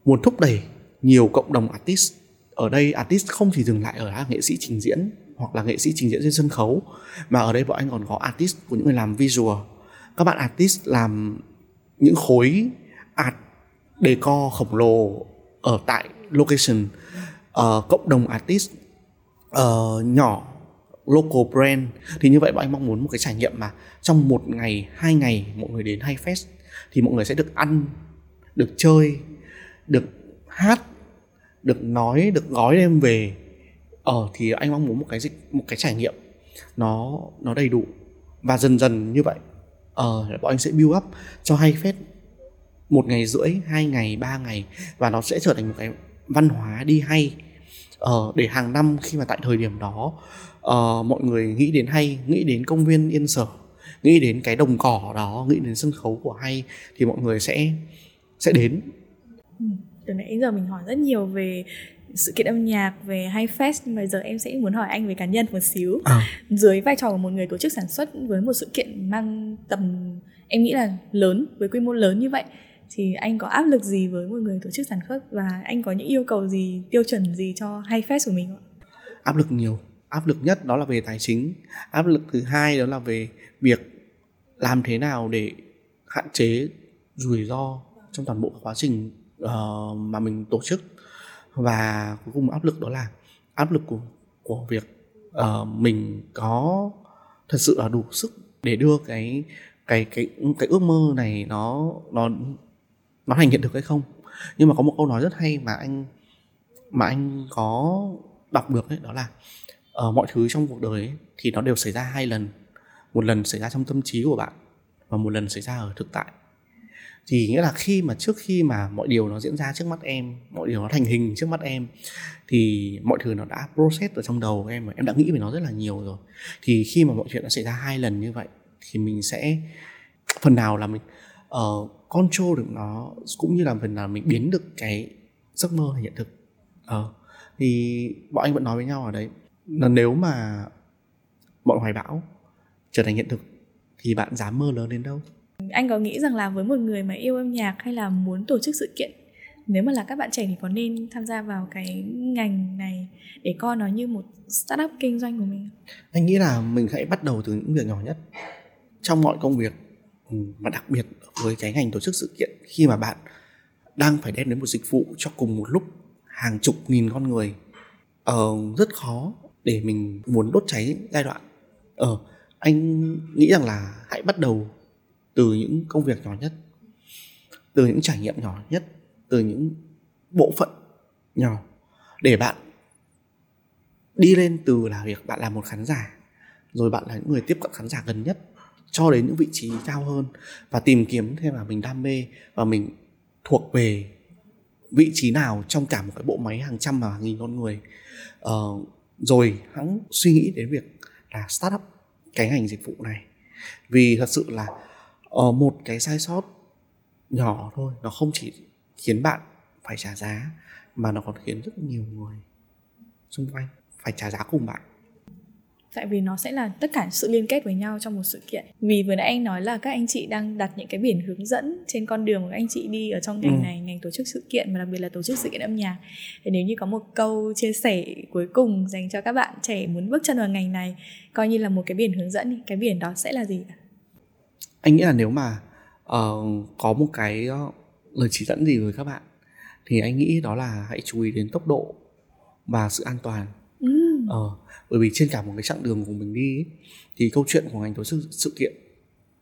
muốn thúc đẩy nhiều cộng đồng artist. Ở đây artist không chỉ dừng lại ở là nghệ sĩ trình diễn hoặc là nghệ sĩ trình diễn trên sân khấu mà ở đây bọn anh còn có artist của những người làm visual. Các bạn artist làm những khối art decor khổng lồ ở tại location. Uh, cộng đồng artist uh, nhỏ local brand. Thì như vậy bọn anh mong muốn một cái trải nghiệm mà trong một ngày hai ngày mọi người đến hay fest thì mọi người sẽ được ăn được chơi được hát được nói được gói đem về ờ thì anh mong muốn một cái dịch một cái trải nghiệm. Nó nó đầy đủ. Và dần dần như vậy ờ bọn anh sẽ build up cho hay phết. Một ngày rưỡi hai ngày ba ngày. Và nó sẽ trở thành một cái văn hóa đi hay. Ờ, để hàng năm khi mà tại thời điểm đó uh, mọi người nghĩ đến hay nghĩ đến công viên yên sở nghĩ đến cái đồng cỏ đó nghĩ đến sân khấu của hay thì mọi người sẽ sẽ đến. Ừ từ nãy giờ mình hỏi rất nhiều về sự kiện âm nhạc về hay fest bây giờ em sẽ muốn hỏi anh về cá nhân một xíu. À. dưới vai trò của một người tổ chức sản xuất với một sự kiện mang tầm em nghĩ là lớn với quy mô lớn như vậy thì anh có áp lực gì với một người tổ chức sản xuất và anh có những yêu cầu gì tiêu chuẩn gì cho hay fest của mình không áp lực nhiều. Áp lực nhất đó là về tài chính. Áp lực thứ hai đó là về việc làm thế nào để hạn chế rủi ro trong toàn bộ quá trình uh, mà mình tổ chức. Và cuối cùng áp lực đó là áp lực của của việc uh, mình có thật sự là đủ sức để đưa cái cái cái cái ước mơ này nó nó nó thành hiện thực hay không. Nhưng mà có một câu nói rất hay mà anh mà anh có đọc được ấy đó là uh, mọi thứ trong cuộc đời ấy, thì nó đều xảy ra hai lần. Một lần xảy ra trong tâm trí của bạn và một lần xảy ra ở thực tại thì nghĩa là khi mà trước khi mà mọi điều nó diễn ra trước mắt em mọi điều nó thành hình trước mắt em thì mọi thứ nó đã process ở trong đầu của em và em đã nghĩ về nó rất là nhiều rồi. Thì khi mà mọi chuyện đã xảy ra hai lần như vậy thì mình sẽ phần nào là mình uh, control được nó cũng như là phần nào mình biến được cái giấc mơ thành hiện thực. Uh, thì bọn anh vẫn nói với nhau ở đấy là nếu mà mọi hoài bão trở thành hiện thực thì bạn dám mơ lớn đến đâu? Anh có nghĩ rằng là với một người mà yêu âm nhạc hay là muốn tổ chức sự kiện nếu mà là các bạn trẻ thì có nên tham gia vào cái ngành này để coi nó như một startup kinh doanh của mình anh nghĩ là mình hãy bắt đầu từ những việc nhỏ nhất trong mọi công việc ừ, và đặc biệt với cái ngành tổ chức sự kiện khi mà bạn đang phải đem đến một dịch vụ cho cùng một lúc hàng chục nghìn con người. Ờ, rất khó để mình muốn đốt cháy giai đoạn. Ờ anh nghĩ rằng là hãy bắt đầu từ những công việc nhỏ nhất từ những trải nghiệm nhỏ nhất từ những bộ phận nhỏ để bạn đi lên từ là việc bạn là một khán giả rồi bạn là những người tiếp cận khán giả gần nhất cho đến những vị trí cao hơn và tìm kiếm thêm là mình đam mê và mình thuộc về vị trí nào trong cả một cái bộ máy hàng trăm và hàng nghìn con người. Ờ, rồi hãng suy nghĩ đến việc là start up cái ngành dịch vụ này. Vì thật sự là uh, một cái sai sót nhỏ thôi nó không chỉ khiến bạn phải trả giá mà nó còn khiến rất nhiều người xung quanh phải trả giá cùng bạn. Tại vì nó sẽ là tất cả sự liên kết với nhau trong một sự kiện. Vì vừa nãy anh nói là các anh chị đang đặt những cái biển hướng dẫn trên con đường của các anh chị đi ở trong ngành ừ. này ngành tổ chức sự kiện và đặc biệt là tổ chức sự kiện âm nhạc. Thì nếu như có một câu chia sẻ cuối cùng dành cho các bạn trẻ muốn bước chân vào ngành này coi như là một cái biển hướng dẫn cái biển đó sẽ là gì anh nghĩ là nếu mà uh, có một cái uh, lời chỉ dẫn gì với các bạn thì anh nghĩ đó là hãy chú ý đến tốc độ và sự an toàn ừ. ờ, bởi vì trên cả một cái chặng đường của mình đi thì câu chuyện của ngành tổ chức sự kiện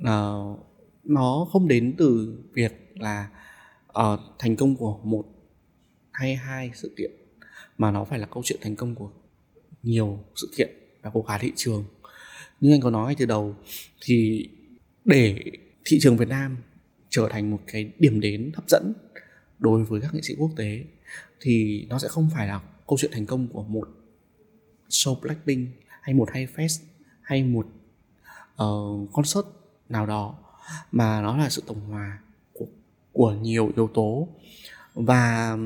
uh, nó không đến từ việc là uh, thành công của một hay hai sự kiện mà nó phải là câu chuyện thành công của nhiều sự kiện và của cả thị trường như anh có nói từ đầu thì để thị trường Việt Nam trở thành một cái điểm đến hấp dẫn đối với các nghệ sĩ quốc tế thì nó sẽ không phải là câu chuyện thành công của một show Blackpink hay một hay fest hay một uh, concert nào đó mà nó là sự tổng hòa của, của nhiều yếu tố. Và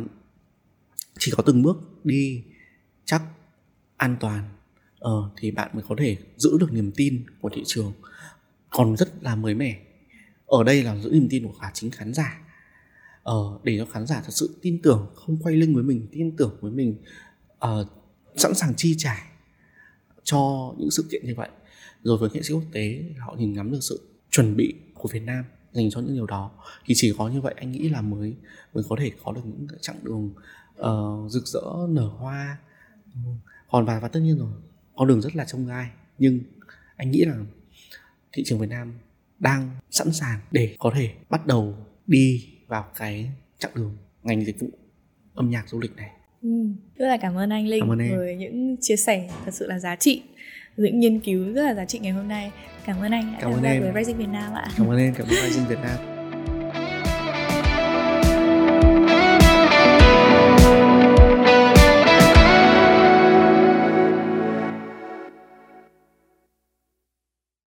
chỉ có từng bước đi chắc an toàn uh, thì bạn mới có thể giữ được niềm tin của thị trường còn rất là mới mẻ. Ở đây là giữ niềm tin của cả chính khán giả. Ờ, để cho khán giả thật sự tin tưởng không quay lưng với mình tin tưởng với mình uh, sẵn sàng chi trả cho những sự kiện như vậy. Rồi với nghệ sĩ quốc tế họ nhìn ngắm được sự chuẩn bị của Việt Nam dành cho những điều đó. Thì chỉ có như vậy anh nghĩ là mới mới có thể có được những chặng đường uh, rực rỡ nở hoa. Còn và và tất nhiên rồi con đường rất là trông gai. Nhưng anh nghĩ là thị trường Việt Nam đang sẵn sàng để có thể bắt đầu đi vào cái chặng đường ngành dịch vụ âm nhạc du lịch này. Ừ, rất là cảm ơn anh Linh cảm ơn em. với những chia sẻ thật sự là giá trị những nghiên cứu rất là giá trị ngày hôm nay. Cảm ơn anh đã cảm ơn em. với Rising Việt Nam ạ. Cảm ơn em cảm ơn Rising Việt Nam